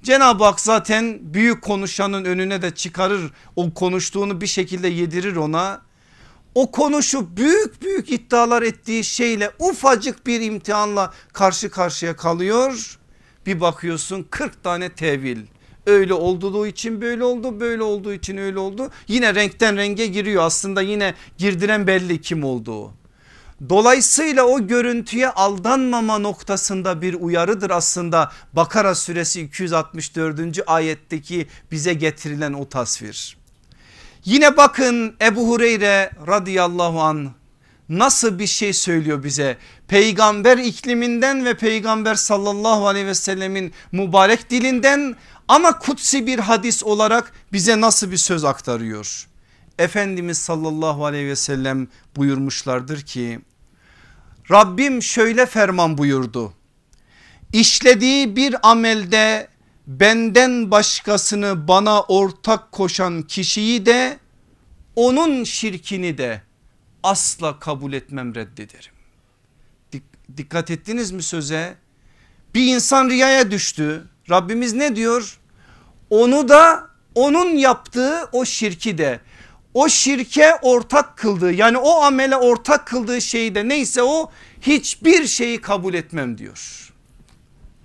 Speaker 1: Cenab-ı Hak zaten büyük konuşanın önüne de çıkarır o konuştuğunu bir şekilde yedirir ona. O konuşup büyük büyük iddialar ettiği şeyle ufacık bir imtihanla karşı karşıya kalıyor. Bir bakıyorsun 40 tane tevil öyle olduğu için böyle oldu böyle olduğu için öyle oldu. Yine renkten renge giriyor aslında yine girdiren belli kim olduğu. Dolayısıyla o görüntüye aldanmama noktasında bir uyarıdır aslında Bakara suresi 264. ayetteki bize getirilen o tasvir. Yine bakın Ebu Hureyre radıyallahu an nasıl bir şey söylüyor bize peygamber ikliminden ve peygamber sallallahu aleyhi ve sellemin mübarek dilinden ama kutsi bir hadis olarak bize nasıl bir söz aktarıyor? Efendimiz sallallahu aleyhi ve sellem buyurmuşlardır ki Rabbim şöyle ferman buyurdu. İşlediği bir amelde benden başkasını bana ortak koşan kişiyi de onun şirkini de asla kabul etmem reddederim. Dikkat ettiniz mi söze? Bir insan riyaya düştü. Rabbimiz ne diyor? Onu da onun yaptığı o şirki de o şirke ortak kıldığı yani o amele ortak kıldığı şeyi de neyse o hiçbir şeyi kabul etmem diyor.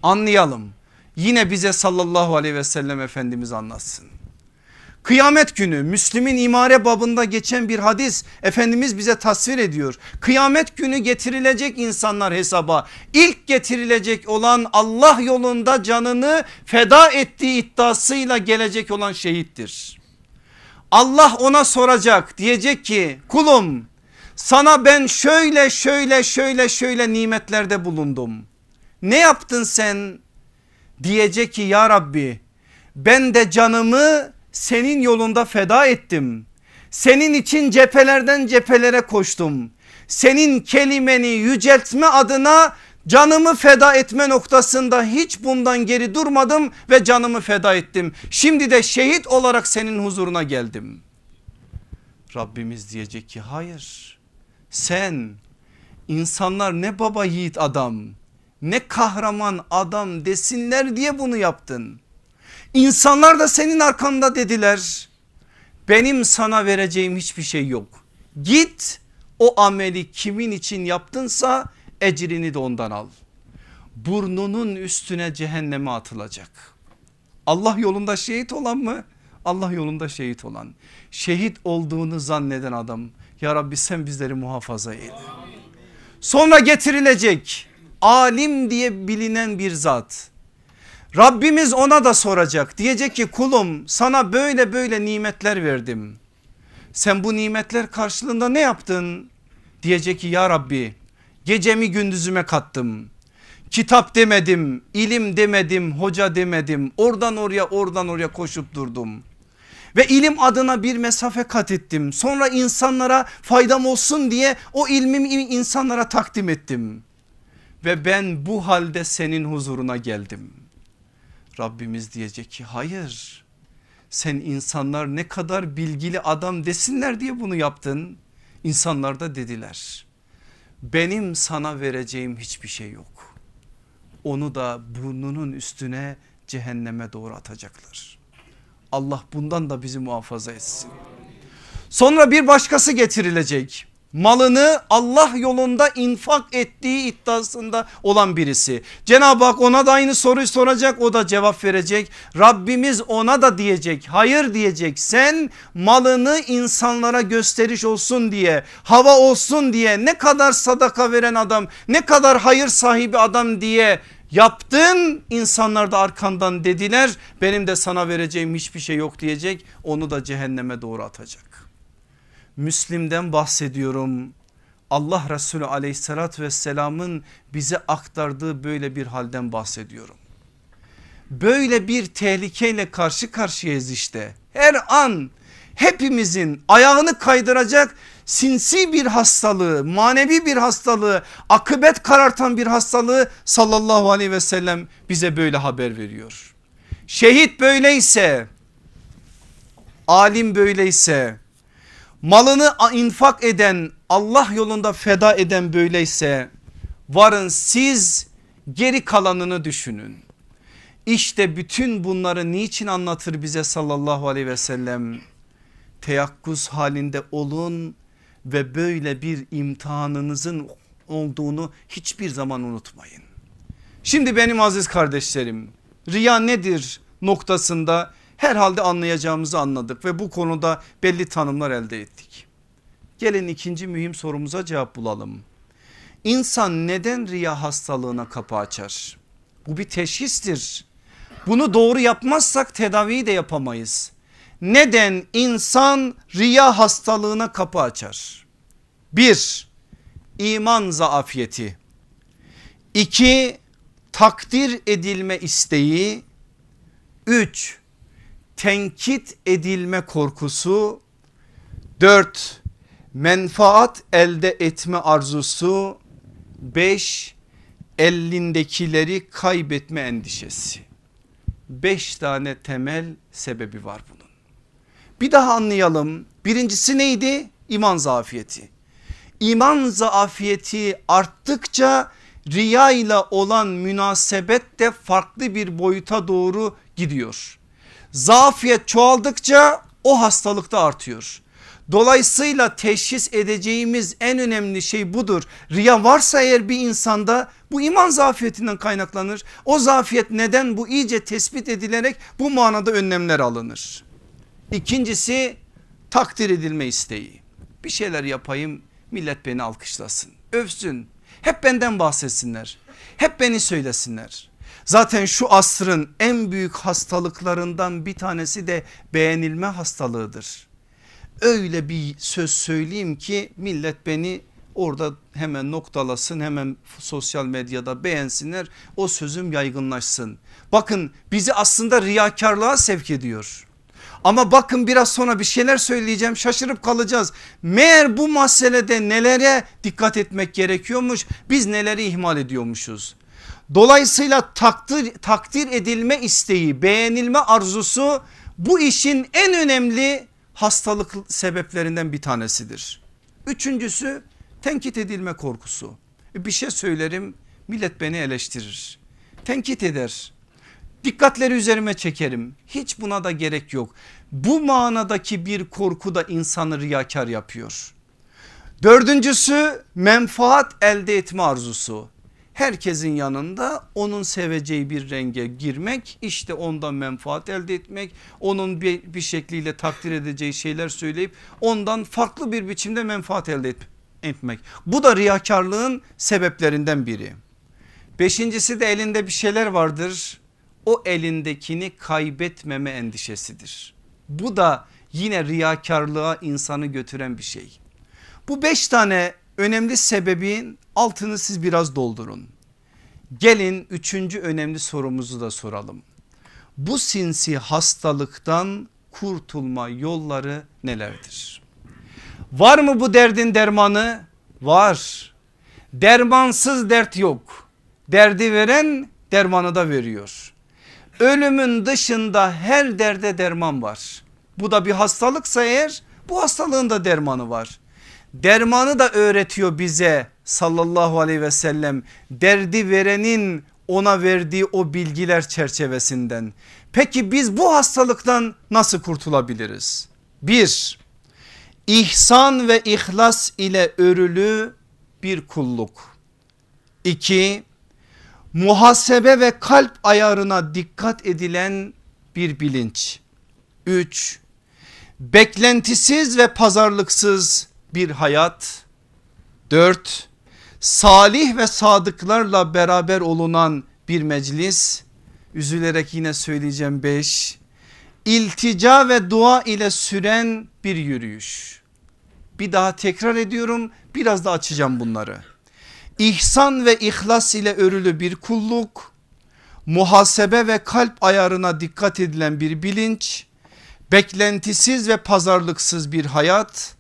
Speaker 1: Anlayalım yine bize sallallahu aleyhi ve sellem Efendimiz anlatsın. Kıyamet günü Müslim'in imare babında geçen bir hadis Efendimiz bize tasvir ediyor. Kıyamet günü getirilecek insanlar hesaba ilk getirilecek olan Allah yolunda canını feda ettiği iddiasıyla gelecek olan şehittir. Allah ona soracak diyecek ki kulum sana ben şöyle şöyle şöyle şöyle nimetlerde bulundum. Ne yaptın sen? Diyecek ki ya Rabbi ben de canımı senin yolunda feda ettim. Senin için cephelerden cephelere koştum. Senin kelimeni yüceltme adına canımı feda etme noktasında hiç bundan geri durmadım ve canımı feda ettim. Şimdi de şehit olarak senin huzuruna geldim. Rabbimiz diyecek ki hayır sen insanlar ne baba yiğit adam ne kahraman adam desinler diye bunu yaptın. İnsanlar da senin arkanda dediler. Benim sana vereceğim hiçbir şey yok. Git o ameli kimin için yaptınsa ecrini de ondan al. Burnunun üstüne cehenneme atılacak. Allah yolunda şehit olan mı? Allah yolunda şehit olan. Şehit olduğunu zanneden adam Ya Rabbi sen bizleri muhafaza eyle. Sonra getirilecek alim diye bilinen bir zat. Rabbimiz ona da soracak diyecek ki kulum sana böyle böyle nimetler verdim. Sen bu nimetler karşılığında ne yaptın? Diyecek ki ya Rabbi gecemi gündüzüme kattım. Kitap demedim, ilim demedim, hoca demedim. Oradan oraya oradan oraya koşup durdum. Ve ilim adına bir mesafe kat ettim. Sonra insanlara faydam olsun diye o ilmimi insanlara takdim ettim. Ve ben bu halde senin huzuruna geldim. Rabbimiz diyecek ki hayır sen insanlar ne kadar bilgili adam desinler diye bunu yaptın. İnsanlar da dediler benim sana vereceğim hiçbir şey yok. Onu da burnunun üstüne cehenneme doğru atacaklar. Allah bundan da bizi muhafaza etsin. Sonra bir başkası getirilecek malını Allah yolunda infak ettiği iddiasında olan birisi. Cenab-ı Hak ona da aynı soruyu soracak o da cevap verecek. Rabbimiz ona da diyecek hayır diyecek sen malını insanlara gösteriş olsun diye hava olsun diye ne kadar sadaka veren adam ne kadar hayır sahibi adam diye yaptın insanlar da arkandan dediler benim de sana vereceğim hiçbir şey yok diyecek onu da cehenneme doğru atacak. Müslim'den bahsediyorum. Allah Resulü aleyhissalatü vesselamın bize aktardığı böyle bir halden bahsediyorum. Böyle bir tehlikeyle karşı karşıyayız işte. Her an hepimizin ayağını kaydıracak sinsi bir hastalığı, manevi bir hastalığı, akıbet karartan bir hastalığı sallallahu aleyhi ve sellem bize böyle haber veriyor. Şehit böyleyse, alim böyleyse, malını infak eden Allah yolunda feda eden böyleyse varın siz geri kalanını düşünün. İşte bütün bunları niçin anlatır bize sallallahu aleyhi ve sellem? Teyakkuz halinde olun ve böyle bir imtihanınızın olduğunu hiçbir zaman unutmayın. Şimdi benim aziz kardeşlerim riya nedir noktasında herhalde anlayacağımızı anladık ve bu konuda belli tanımlar elde ettik. Gelin ikinci mühim sorumuza cevap bulalım. İnsan neden riya hastalığına kapı açar? Bu bir teşhistir. Bunu doğru yapmazsak tedaviyi de yapamayız. Neden insan riya hastalığına kapı açar? Bir, iman zaafiyeti. İki, takdir edilme isteği. Üç, tenkit edilme korkusu. Dört menfaat elde etme arzusu. Beş elindekileri kaybetme endişesi. Beş tane temel sebebi var bunun. Bir daha anlayalım. Birincisi neydi? İman zafiyeti. İman zafiyeti arttıkça riya ile olan münasebet de farklı bir boyuta doğru gidiyor. Zafiyet çoğaldıkça o hastalık da artıyor. Dolayısıyla teşhis edeceğimiz en önemli şey budur. Riya varsa eğer bir insanda bu iman zafiyetinden kaynaklanır. O zafiyet neden bu iyice tespit edilerek bu manada önlemler alınır. İkincisi takdir edilme isteği. Bir şeyler yapayım millet beni alkışlasın, övsün. Hep benden bahsetsinler. Hep beni söylesinler. Zaten şu asrın en büyük hastalıklarından bir tanesi de beğenilme hastalığıdır. Öyle bir söz söyleyeyim ki millet beni orada hemen noktalasın hemen sosyal medyada beğensinler o sözüm yaygınlaşsın. Bakın bizi aslında riyakarlığa sevk ediyor. Ama bakın biraz sonra bir şeyler söyleyeceğim şaşırıp kalacağız. Meğer bu meselede nelere dikkat etmek gerekiyormuş biz neleri ihmal ediyormuşuz. Dolayısıyla takdir, takdir edilme isteği beğenilme arzusu bu işin en önemli hastalık sebeplerinden bir tanesidir. Üçüncüsü tenkit edilme korkusu. Bir şey söylerim millet beni eleştirir. Tenkit eder. Dikkatleri üzerime çekerim. Hiç buna da gerek yok. Bu manadaki bir korku da insanı riyakar yapıyor. Dördüncüsü menfaat elde etme arzusu herkesin yanında onun seveceği bir renge girmek işte ondan menfaat elde etmek onun bir, bir şekliyle takdir edeceği şeyler söyleyip ondan farklı bir biçimde menfaat elde et, etmek. Bu da riyakarlığın sebeplerinden biri. Beşincisi de elinde bir şeyler vardır o elindekini kaybetmeme endişesidir. Bu da yine riyakarlığa insanı götüren bir şey. Bu beş tane önemli sebebin altını siz biraz doldurun. Gelin üçüncü önemli sorumuzu da soralım. Bu sinsi hastalıktan kurtulma yolları nelerdir? Var mı bu derdin dermanı? Var. Dermansız dert yok. Derdi veren dermanı da veriyor. Ölümün dışında her derde derman var. Bu da bir hastalıksa eğer bu hastalığın da dermanı var. Dermanı da öğretiyor bize sallallahu aleyhi ve sellem derdi verenin ona verdiği o bilgiler çerçevesinden. Peki biz bu hastalıktan nasıl kurtulabiliriz? Bir, ihsan ve ihlas ile örülü bir kulluk. İki, muhasebe ve kalp ayarına dikkat edilen bir bilinç. Üç, beklentisiz ve pazarlıksız bir hayat. Dört, salih ve sadıklarla beraber olunan bir meclis. Üzülerek yine söyleyeceğim beş. İltica ve dua ile süren bir yürüyüş. Bir daha tekrar ediyorum biraz da açacağım bunları. İhsan ve ihlas ile örülü bir kulluk, muhasebe ve kalp ayarına dikkat edilen bir bilinç, beklentisiz ve pazarlıksız bir hayat,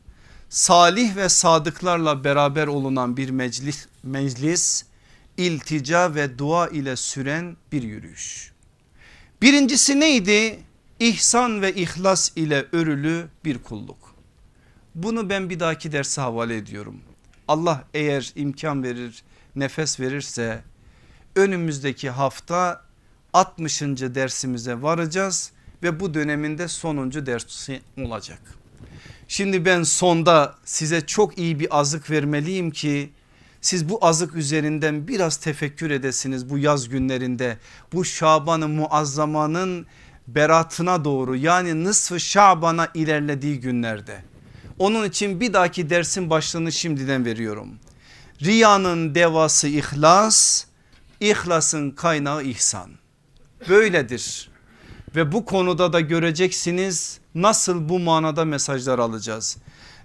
Speaker 1: salih ve sadıklarla beraber olunan bir meclis, meclis iltica ve dua ile süren bir yürüyüş. Birincisi neydi? İhsan ve ihlas ile örülü bir kulluk. Bunu ben bir dahaki derse havale ediyorum. Allah eğer imkan verir nefes verirse önümüzdeki hafta 60. dersimize varacağız ve bu döneminde sonuncu dersi olacak. Şimdi ben sonda size çok iyi bir azık vermeliyim ki siz bu azık üzerinden biraz tefekkür edesiniz bu yaz günlerinde. Bu Şaban-ı Muazzama'nın beratına doğru yani nısfı Şaban'a ilerlediği günlerde. Onun için bir dahaki dersin başlığını şimdiden veriyorum. Riyanın devası ihlas, ihlasın kaynağı ihsan. Böyledir ve bu konuda da göreceksiniz nasıl bu manada mesajlar alacağız.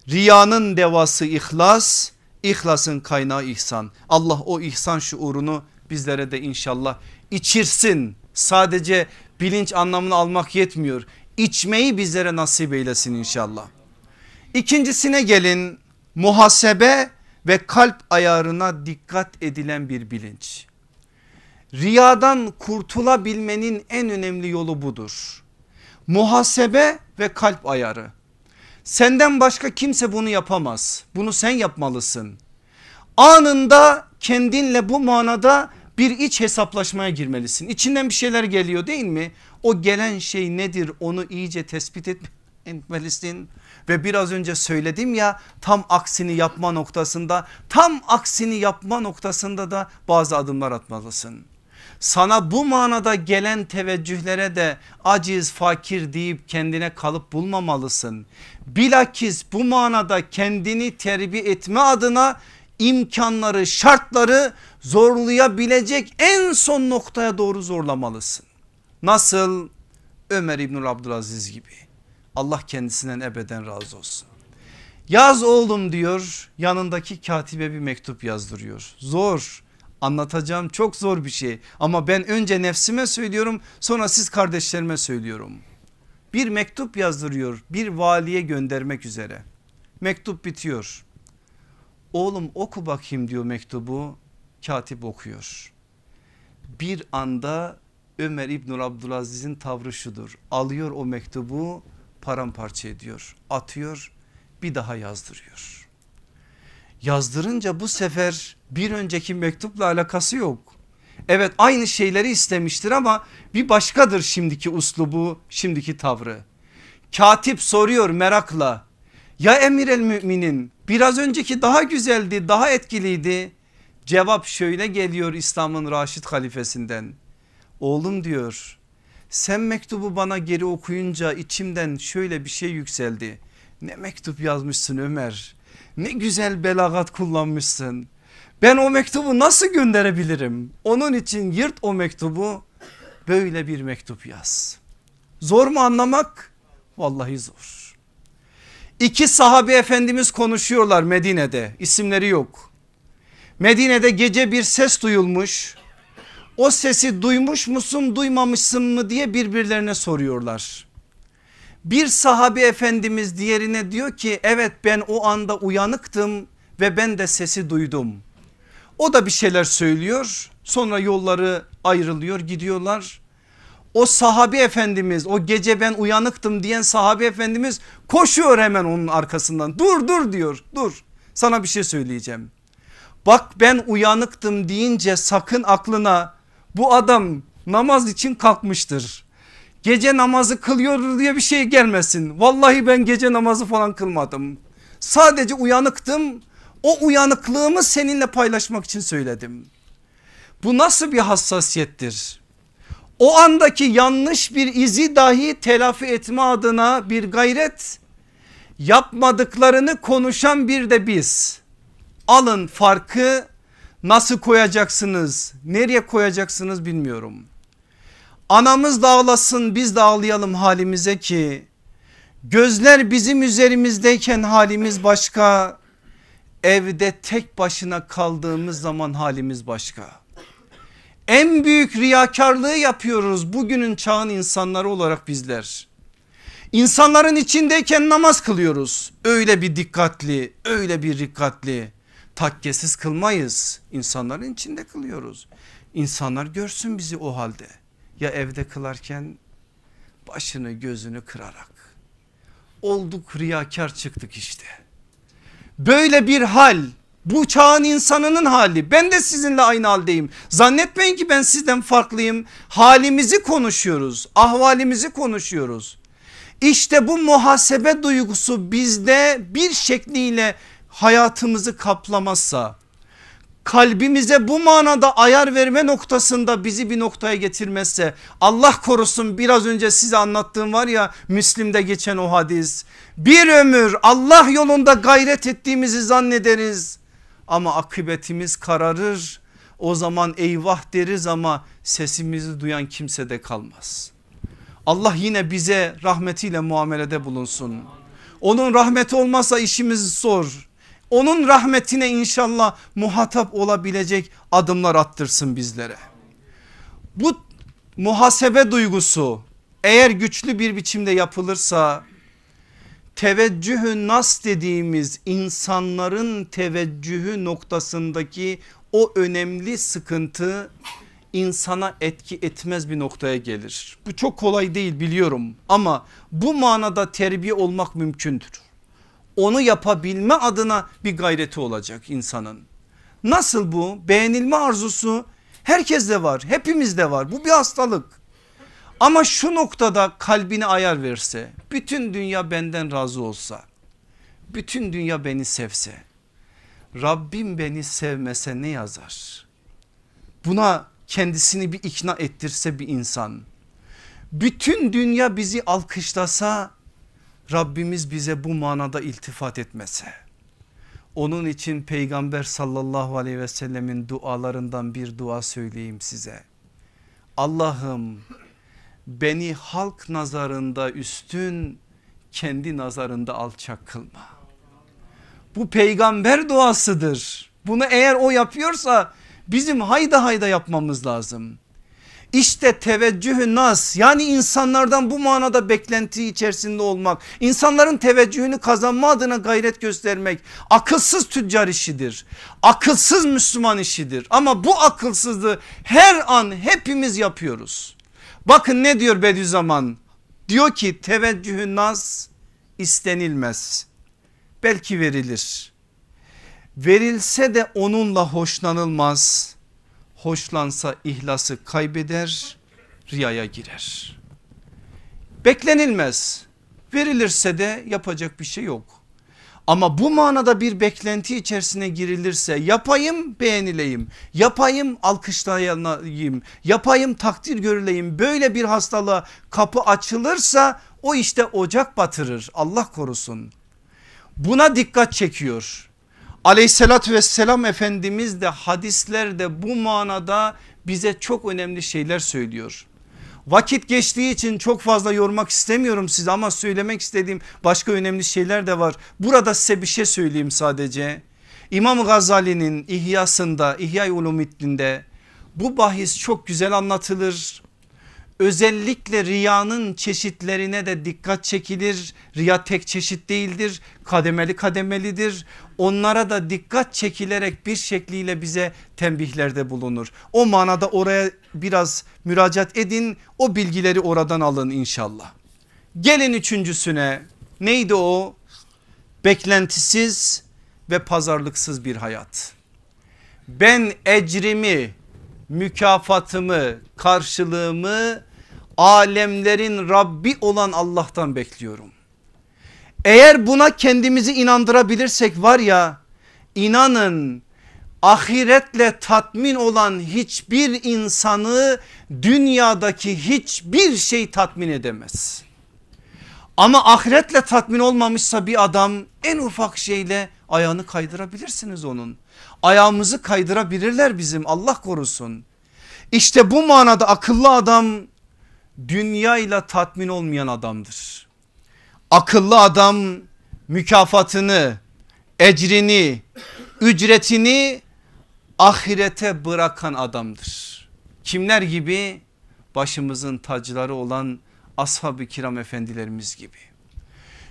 Speaker 1: Riyanın devası ihlas, ihlasın kaynağı ihsan. Allah o ihsan şuurunu bizlere de inşallah içirsin. Sadece bilinç anlamını almak yetmiyor. İçmeyi bizlere nasip eylesin inşallah. İkincisine gelin muhasebe ve kalp ayarına dikkat edilen bir bilinç. Riyadan kurtulabilmenin en önemli yolu budur. Muhasebe ve kalp ayarı. Senden başka kimse bunu yapamaz. Bunu sen yapmalısın. Anında kendinle bu manada bir iç hesaplaşmaya girmelisin. İçinden bir şeyler geliyor değil mi? O gelen şey nedir onu iyice tespit etmelisin. Ve biraz önce söyledim ya tam aksini yapma noktasında tam aksini yapma noktasında da bazı adımlar atmalısın. Sana bu manada gelen teveccühlere de aciz fakir deyip kendine kalıp bulmamalısın. Bilakis bu manada kendini terbiye etme adına imkanları şartları zorlayabilecek en son noktaya doğru zorlamalısın. Nasıl Ömer İbnül Abdülaziz gibi Allah kendisinden ebeden razı olsun. Yaz oğlum diyor yanındaki katibe bir mektup yazdırıyor. Zor anlatacağım çok zor bir şey ama ben önce nefsime söylüyorum sonra siz kardeşlerime söylüyorum. Bir mektup yazdırıyor bir valiye göndermek üzere. Mektup bitiyor. Oğlum oku bakayım diyor mektubu. Katip okuyor. Bir anda Ömer İbnül Abdülaziz'in tavrı şudur. Alıyor o mektubu paramparça ediyor. Atıyor bir daha yazdırıyor. Yazdırınca bu sefer bir önceki mektupla alakası yok. Evet aynı şeyleri istemiştir ama bir başkadır şimdiki uslubu şimdiki tavrı. Katip soruyor merakla ya emir el müminin biraz önceki daha güzeldi daha etkiliydi. Cevap şöyle geliyor İslam'ın Raşid halifesinden. Oğlum diyor sen mektubu bana geri okuyunca içimden şöyle bir şey yükseldi. Ne mektup yazmışsın Ömer. Ne güzel belagat kullanmışsın. Ben o mektubu nasıl gönderebilirim? Onun için yırt o mektubu böyle bir mektup yaz. Zor mu anlamak? Vallahi zor. İki sahabe efendimiz konuşuyorlar Medine'de isimleri yok. Medine'de gece bir ses duyulmuş. O sesi duymuş musun duymamışsın mı diye birbirlerine soruyorlar. Bir sahabe efendimiz diğerine diyor ki evet ben o anda uyanıktım ve ben de sesi duydum. O da bir şeyler söylüyor sonra yolları ayrılıyor gidiyorlar. O sahabi efendimiz o gece ben uyanıktım diyen sahabi efendimiz koşuyor hemen onun arkasından. Dur dur diyor dur sana bir şey söyleyeceğim. Bak ben uyanıktım deyince sakın aklına bu adam namaz için kalkmıştır. Gece namazı kılıyor diye bir şey gelmesin. Vallahi ben gece namazı falan kılmadım. Sadece uyanıktım. O uyanıklığımı seninle paylaşmak için söyledim. Bu nasıl bir hassasiyettir? O andaki yanlış bir izi dahi telafi etme adına bir gayret yapmadıklarını konuşan bir de biz. Alın farkı nasıl koyacaksınız nereye koyacaksınız bilmiyorum. Anamız da ağlasın biz de ağlayalım halimize ki gözler bizim üzerimizdeyken halimiz başka evde tek başına kaldığımız zaman halimiz başka. En büyük riyakarlığı yapıyoruz bugünün çağın insanları olarak bizler. İnsanların içindeyken namaz kılıyoruz. Öyle bir dikkatli, öyle bir dikkatli. Takkesiz kılmayız. İnsanların içinde kılıyoruz. İnsanlar görsün bizi o halde. Ya evde kılarken başını gözünü kırarak. Olduk riyakar çıktık işte. Böyle bir hal bu çağın insanının hali ben de sizinle aynı haldeyim zannetmeyin ki ben sizden farklıyım halimizi konuşuyoruz ahvalimizi konuşuyoruz İşte bu muhasebe duygusu bizde bir şekliyle hayatımızı kaplamazsa kalbimize bu manada ayar verme noktasında bizi bir noktaya getirmezse Allah korusun biraz önce size anlattığım var ya Müslim'de geçen o hadis bir ömür Allah yolunda gayret ettiğimizi zannederiz ama akıbetimiz kararır o zaman eyvah deriz ama sesimizi duyan kimse de kalmaz. Allah yine bize rahmetiyle muamelede bulunsun. Onun rahmeti olmazsa işimiz zor. Onun rahmetine inşallah muhatap olabilecek adımlar attırsın bizlere. Bu muhasebe duygusu eğer güçlü bir biçimde yapılırsa teveccühü nas dediğimiz insanların teveccühü noktasındaki o önemli sıkıntı insana etki etmez bir noktaya gelir. Bu çok kolay değil biliyorum ama bu manada terbiye olmak mümkündür. Onu yapabilme adına bir gayreti olacak insanın. Nasıl bu? Beğenilme arzusu herkeste var, hepimizde var. Bu bir hastalık. Ama şu noktada kalbini ayar verse, bütün dünya benden razı olsa, bütün dünya beni sevse, Rabbim beni sevmese ne yazar? Buna kendisini bir ikna ettirse bir insan, bütün dünya bizi alkışlasa, Rabbimiz bize bu manada iltifat etmese. Onun için peygamber sallallahu aleyhi ve sellemin dualarından bir dua söyleyeyim size. Allah'ım beni halk nazarında üstün kendi nazarında alçak kılma. Bu peygamber duasıdır. Bunu eğer o yapıyorsa bizim hayda hayda yapmamız lazım. İşte teveccühü nas yani insanlardan bu manada beklenti içerisinde olmak, insanların teveccühünü kazanma adına gayret göstermek akılsız tüccar işidir. Akılsız Müslüman işidir ama bu akılsızlığı her an hepimiz yapıyoruz. Bakın ne diyor Bediüzzaman? Diyor ki teveccühü naz istenilmez. Belki verilir. Verilse de onunla hoşlanılmaz. Hoşlansa ihlası kaybeder, riyaya girer. Beklenilmez. Verilirse de yapacak bir şey yok. Ama bu manada bir beklenti içerisine girilirse yapayım beğenileyim, yapayım alkışlayayım, yapayım takdir görüleyim. Böyle bir hastalığa kapı açılırsa o işte ocak batırır Allah korusun. Buna dikkat çekiyor. Aleyhissalatü vesselam Efendimiz de hadislerde bu manada bize çok önemli şeyler söylüyor. Vakit geçtiği için çok fazla yormak istemiyorum size ama söylemek istediğim başka önemli şeyler de var. Burada size bir şey söyleyeyim sadece. İmam Gazali'nin İhyasında İhya-i Ulumiddin'de bu bahis çok güzel anlatılır. Özellikle riyanın çeşitlerine de dikkat çekilir. Riya tek çeşit değildir. Kademeli kademelidir. Onlara da dikkat çekilerek bir şekliyle bize tembihlerde bulunur. O manada oraya biraz müracaat edin. O bilgileri oradan alın inşallah. Gelin üçüncüsüne neydi o? Beklentisiz ve pazarlıksız bir hayat. Ben ecrimi, mükafatımı, karşılığımı alemlerin Rabbi olan Allah'tan bekliyorum. Eğer buna kendimizi inandırabilirsek var ya inanın ahiretle tatmin olan hiçbir insanı dünyadaki hiçbir şey tatmin edemez. Ama ahiretle tatmin olmamışsa bir adam en ufak şeyle ayağını kaydırabilirsiniz onun. Ayağımızı kaydırabilirler bizim Allah korusun. İşte bu manada akıllı adam dünyayla tatmin olmayan adamdır. Akıllı adam mükafatını, ecrini, ücretini ahirete bırakan adamdır. Kimler gibi? Başımızın tacları olan ashab-ı kiram efendilerimiz gibi.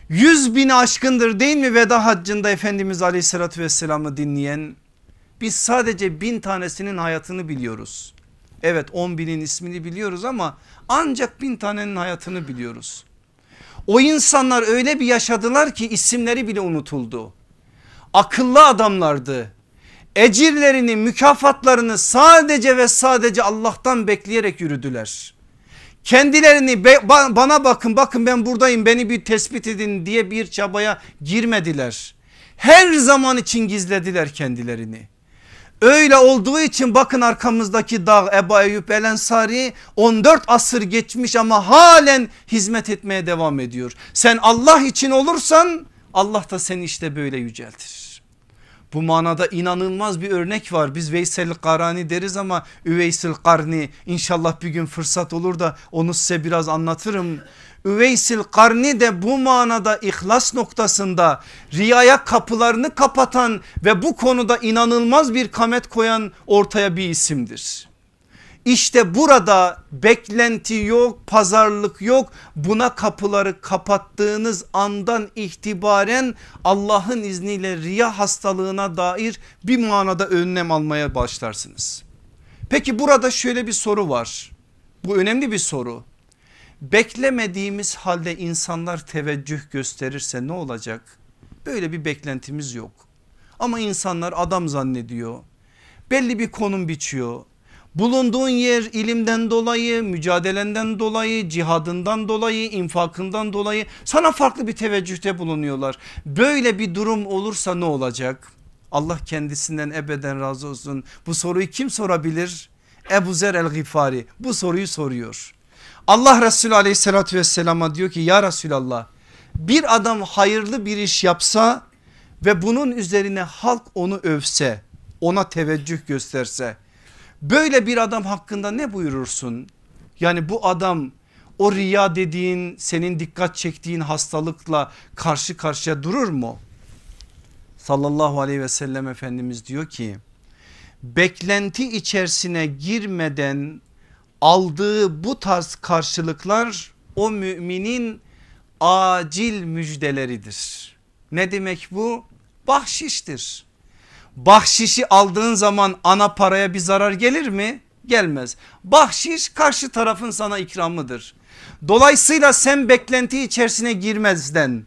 Speaker 1: Yüz bin aşkındır değil mi veda haccında Efendimiz aleyhissalatü vesselam'ı dinleyen? Biz sadece bin tanesinin hayatını biliyoruz. Evet on binin ismini biliyoruz ama ancak bin tanenin hayatını biliyoruz. O insanlar öyle bir yaşadılar ki isimleri bile unutuldu. Akıllı adamlardı. Ecirlerini mükafatlarını sadece ve sadece Allah'tan bekleyerek yürüdüler. Kendilerini bana bakın bakın ben buradayım beni bir tespit edin diye bir çabaya girmediler. Her zaman için gizlediler kendilerini. Öyle olduğu için bakın arkamızdaki dağ Ebu Eyyub El Ensari 14 asır geçmiş ama halen hizmet etmeye devam ediyor. Sen Allah için olursan Allah da seni işte böyle yüceltir. Bu manada inanılmaz bir örnek var. Biz Veysel Karani deriz ama Üveysil Karni inşallah bir gün fırsat olur da onu size biraz anlatırım. Üveysil Karni de bu manada ihlas noktasında riyaya kapılarını kapatan ve bu konuda inanılmaz bir kamet koyan ortaya bir isimdir. İşte burada beklenti yok, pazarlık yok. Buna kapıları kapattığınız andan itibaren Allah'ın izniyle riya hastalığına dair bir manada önlem almaya başlarsınız. Peki burada şöyle bir soru var. Bu önemli bir soru beklemediğimiz halde insanlar teveccüh gösterirse ne olacak? Böyle bir beklentimiz yok. Ama insanlar adam zannediyor. Belli bir konum biçiyor. Bulunduğun yer ilimden dolayı, mücadelenden dolayı, cihadından dolayı, infakından dolayı sana farklı bir teveccühte bulunuyorlar. Böyle bir durum olursa ne olacak? Allah kendisinden ebeden razı olsun. Bu soruyu kim sorabilir? Ebu Zer el Gifari bu soruyu soruyor. Allah Resulü aleyhissalatü vesselama diyor ki ya Resulallah bir adam hayırlı bir iş yapsa ve bunun üzerine halk onu övse ona teveccüh gösterse böyle bir adam hakkında ne buyurursun? Yani bu adam o riya dediğin senin dikkat çektiğin hastalıkla karşı karşıya durur mu? Sallallahu aleyhi ve sellem Efendimiz diyor ki beklenti içerisine girmeden aldığı bu tarz karşılıklar o müminin acil müjdeleridir. Ne demek bu? Bahşiştir. Bahşişi aldığın zaman ana paraya bir zarar gelir mi? Gelmez. Bahşiş karşı tarafın sana ikramıdır. Dolayısıyla sen beklenti içerisine girmezden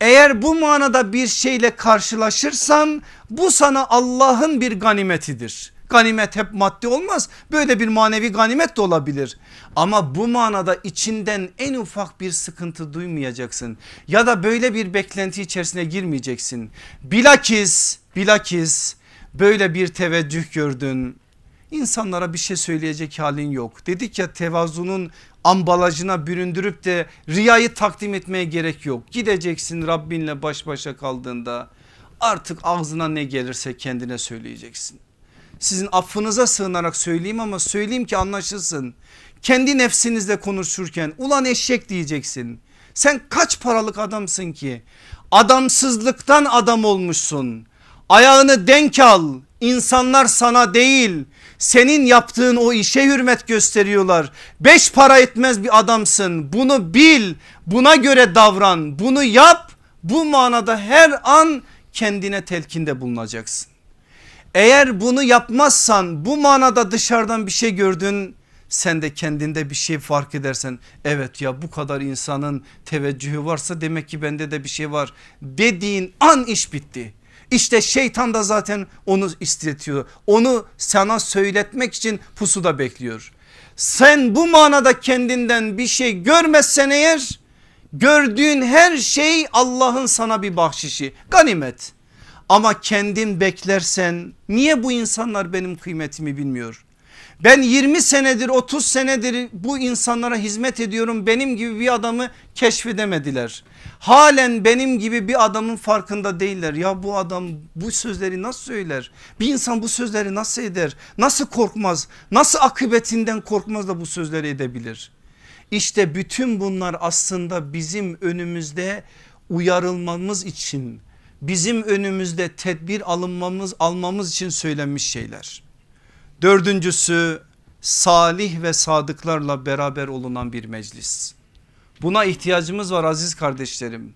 Speaker 1: eğer bu manada bir şeyle karşılaşırsan bu sana Allah'ın bir ganimetidir Ganimet hep maddi olmaz. Böyle bir manevi ganimet de olabilir. Ama bu manada içinden en ufak bir sıkıntı duymayacaksın. Ya da böyle bir beklenti içerisine girmeyeceksin. Bilakis, bilakis böyle bir teveccüh gördün. İnsanlara bir şey söyleyecek halin yok. Dedik ya tevazunun ambalajına büründürüp de riyayı takdim etmeye gerek yok. Gideceksin Rabbinle baş başa kaldığında artık ağzına ne gelirse kendine söyleyeceksin. Sizin affınıza sığınarak söyleyeyim ama söyleyeyim ki anlaşılsın. Kendi nefsinizle konuşurken ulan eşek diyeceksin. Sen kaç paralık adamsın ki? Adamsızlıktan adam olmuşsun. Ayağını denk al. İnsanlar sana değil senin yaptığın o işe hürmet gösteriyorlar. Beş para etmez bir adamsın. Bunu bil. Buna göre davran. Bunu yap. Bu manada her an kendine telkinde bulunacaksın. Eğer bunu yapmazsan bu manada dışarıdan bir şey gördün sen de kendinde bir şey fark edersen evet ya bu kadar insanın teveccühü varsa demek ki bende de bir şey var dediğin an iş bitti. İşte şeytan da zaten onu istetiyor. Onu sana söyletmek için pusuda bekliyor. Sen bu manada kendinden bir şey görmezsen eğer gördüğün her şey Allah'ın sana bir bahşişi ganimet. Ama kendin beklersen niye bu insanlar benim kıymetimi bilmiyor? Ben 20 senedir 30 senedir bu insanlara hizmet ediyorum benim gibi bir adamı keşfedemediler. Halen benim gibi bir adamın farkında değiller. Ya bu adam bu sözleri nasıl söyler? Bir insan bu sözleri nasıl eder? Nasıl korkmaz? Nasıl akıbetinden korkmaz da bu sözleri edebilir? İşte bütün bunlar aslında bizim önümüzde uyarılmamız için bizim önümüzde tedbir alınmamız almamız için söylenmiş şeyler. Dördüncüsü salih ve sadıklarla beraber olunan bir meclis. Buna ihtiyacımız var aziz kardeşlerim.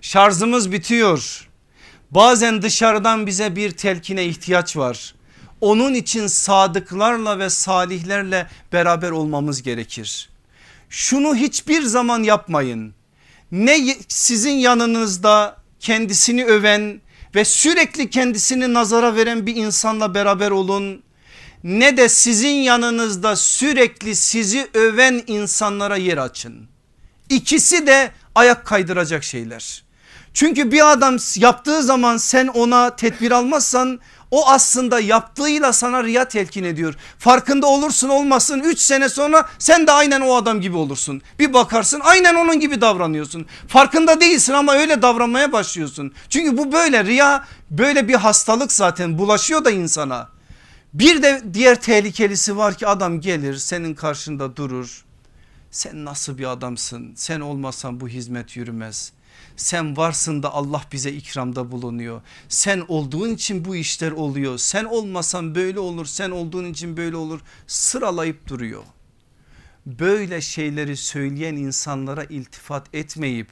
Speaker 1: Şarjımız bitiyor. Bazen dışarıdan bize bir telkine ihtiyaç var. Onun için sadıklarla ve salihlerle beraber olmamız gerekir. Şunu hiçbir zaman yapmayın. Ne sizin yanınızda kendisini öven ve sürekli kendisini nazara veren bir insanla beraber olun ne de sizin yanınızda sürekli sizi öven insanlara yer açın. İkisi de ayak kaydıracak şeyler. Çünkü bir adam yaptığı zaman sen ona tedbir almazsan o aslında yaptığıyla sana riya telkin ediyor. Farkında olursun olmasın 3 sene sonra sen de aynen o adam gibi olursun. Bir bakarsın aynen onun gibi davranıyorsun. Farkında değilsin ama öyle davranmaya başlıyorsun. Çünkü bu böyle riya böyle bir hastalık zaten bulaşıyor da insana. Bir de diğer tehlikelisi var ki adam gelir senin karşında durur. Sen nasıl bir adamsın? Sen olmasan bu hizmet yürümez. Sen varsın da Allah bize ikramda bulunuyor. Sen olduğun için bu işler oluyor. Sen olmasan böyle olur. Sen olduğun için böyle olur. Sıralayıp duruyor. Böyle şeyleri söyleyen insanlara iltifat etmeyip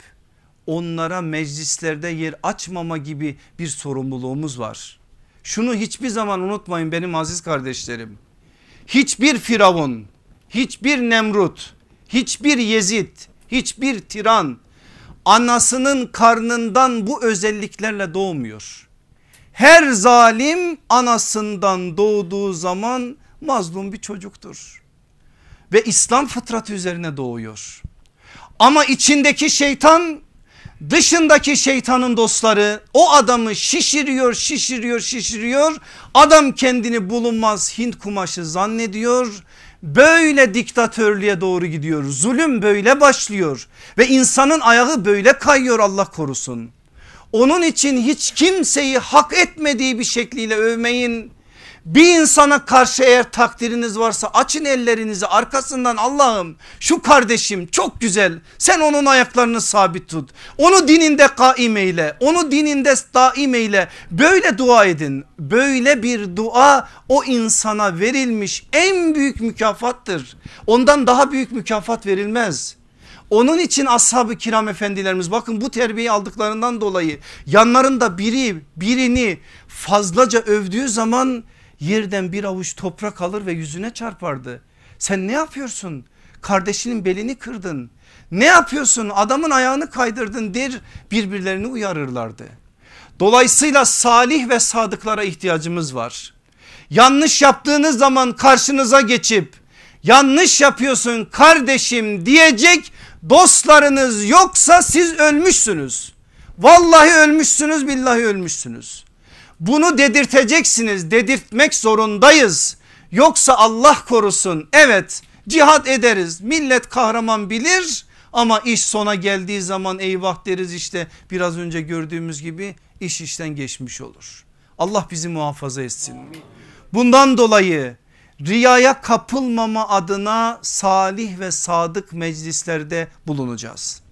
Speaker 1: onlara meclislerde yer açmama gibi bir sorumluluğumuz var. Şunu hiçbir zaman unutmayın benim aziz kardeşlerim. Hiçbir firavun, hiçbir Nemrut, hiçbir Yezid, hiçbir tiran anasının karnından bu özelliklerle doğmuyor. Her zalim anasından doğduğu zaman mazlum bir çocuktur. Ve İslam fıtratı üzerine doğuyor. Ama içindeki şeytan dışındaki şeytanın dostları o adamı şişiriyor şişiriyor şişiriyor adam kendini bulunmaz Hint kumaşı zannediyor böyle diktatörlüğe doğru gidiyor. Zulüm böyle başlıyor. Ve insanın ayağı böyle kayıyor Allah korusun. Onun için hiç kimseyi hak etmediği bir şekliyle övmeyin bir insana karşı eğer takdiriniz varsa açın ellerinizi arkasından Allah'ım şu kardeşim çok güzel sen onun ayaklarını sabit tut. Onu dininde kaim eyle onu dininde daim eyle böyle dua edin. Böyle bir dua o insana verilmiş en büyük mükafattır. Ondan daha büyük mükafat verilmez. Onun için ashab-ı kiram efendilerimiz bakın bu terbiyeyi aldıklarından dolayı yanlarında biri birini fazlaca övdüğü zaman yerden bir avuç toprak alır ve yüzüne çarpardı. Sen ne yapıyorsun? Kardeşinin belini kırdın. Ne yapıyorsun? Adamın ayağını kaydırdın der birbirlerini uyarırlardı. Dolayısıyla salih ve sadıklara ihtiyacımız var. Yanlış yaptığınız zaman karşınıza geçip yanlış yapıyorsun kardeşim diyecek dostlarınız yoksa siz ölmüşsünüz. Vallahi ölmüşsünüz billahi ölmüşsünüz. Bunu dedirteceksiniz dedirtmek zorundayız. Yoksa Allah korusun evet cihat ederiz millet kahraman bilir ama iş sona geldiği zaman eyvah deriz işte biraz önce gördüğümüz gibi iş işten geçmiş olur. Allah bizi muhafaza etsin. Bundan dolayı riyaya kapılmama adına salih ve sadık meclislerde bulunacağız.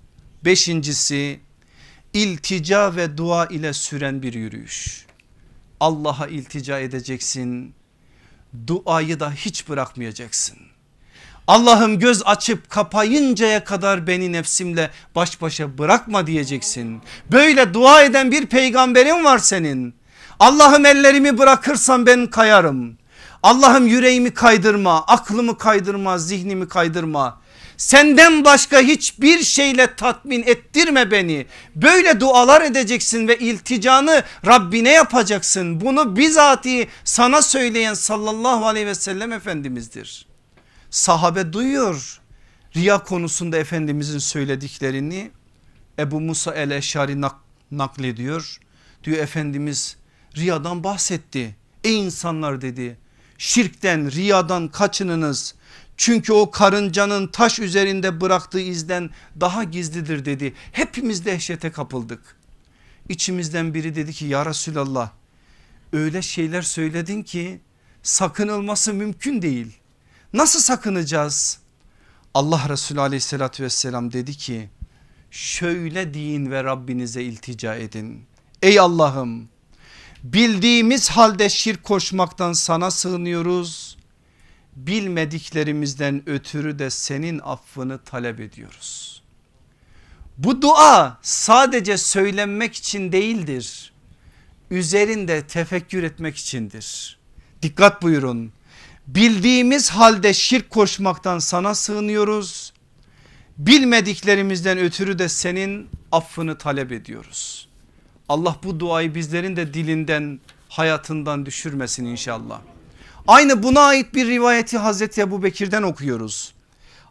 Speaker 1: Beşincisi iltica ve dua ile süren bir yürüyüş. Allah'a iltica edeceksin. Duayı da hiç bırakmayacaksın. Allah'ım göz açıp kapayıncaya kadar beni nefsimle baş başa bırakma diyeceksin. Böyle dua eden bir peygamberin var senin. Allah'ım ellerimi bırakırsan ben kayarım. Allah'ım yüreğimi kaydırma, aklımı kaydırma, zihnimi kaydırma. Senden başka hiçbir şeyle tatmin ettirme beni. Böyle dualar edeceksin ve ilticanı Rabbine yapacaksın. Bunu bizatihi sana söyleyen sallallahu aleyhi ve sellem Efendimiz'dir. Sahabe duyuyor riya konusunda Efendimizin söylediklerini. Ebu Musa el-Eşari nak naklediyor. Diyor Efendimiz riyadan bahsetti. Ey insanlar dedi şirkten riyadan kaçınınız. Çünkü o karıncanın taş üzerinde bıraktığı izden daha gizlidir dedi. Hepimiz dehşete kapıldık. İçimizden biri dedi ki ya Resulallah öyle şeyler söyledin ki sakınılması mümkün değil. Nasıl sakınacağız? Allah Resulü aleyhissalatü vesselam dedi ki şöyle deyin ve Rabbinize iltica edin. Ey Allah'ım bildiğimiz halde şirk koşmaktan sana sığınıyoruz. Bilmediklerimizden ötürü de senin affını talep ediyoruz. Bu dua sadece söylenmek için değildir. Üzerinde tefekkür etmek içindir. Dikkat buyurun bildiğimiz halde şirk koşmaktan sana sığınıyoruz. Bilmediklerimizden ötürü de senin affını talep ediyoruz. Allah bu duayı bizlerin de dilinden hayatından düşürmesin inşallah. Aynı buna ait bir rivayeti Hazreti Ebu Bekir'den okuyoruz.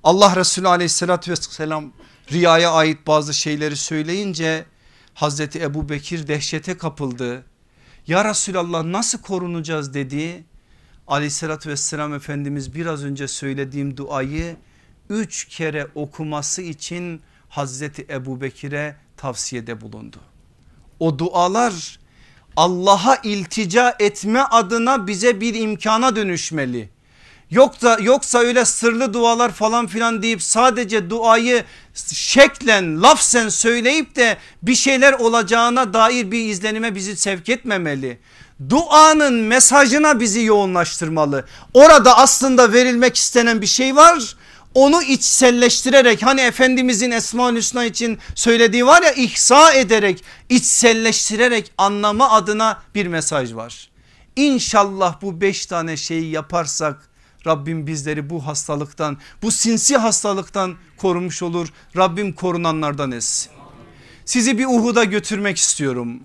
Speaker 1: Allah Resulü aleyhissalatü vesselam riyaya ait bazı şeyleri söyleyince Hazreti Ebu Bekir dehşete kapıldı. Ya Resulallah nasıl korunacağız dedi aleyhissalatü vesselam Efendimiz biraz önce söylediğim duayı üç kere okuması için Hazreti Ebu Bekir'e tavsiyede bulundu. O dualar Allah'a iltica etme adına bize bir imkana dönüşmeli. Yoksa, yoksa öyle sırlı dualar falan filan deyip sadece duayı şeklen lafzen söyleyip de bir şeyler olacağına dair bir izlenime bizi sevk etmemeli duanın mesajına bizi yoğunlaştırmalı. Orada aslında verilmek istenen bir şey var. Onu içselleştirerek hani Efendimizin Esma-ül Hüsna için söylediği var ya ihsa ederek içselleştirerek anlama adına bir mesaj var. İnşallah bu beş tane şeyi yaparsak Rabbim bizleri bu hastalıktan bu sinsi hastalıktan korumuş olur. Rabbim korunanlardan etsin. Sizi bir Uhud'a götürmek istiyorum.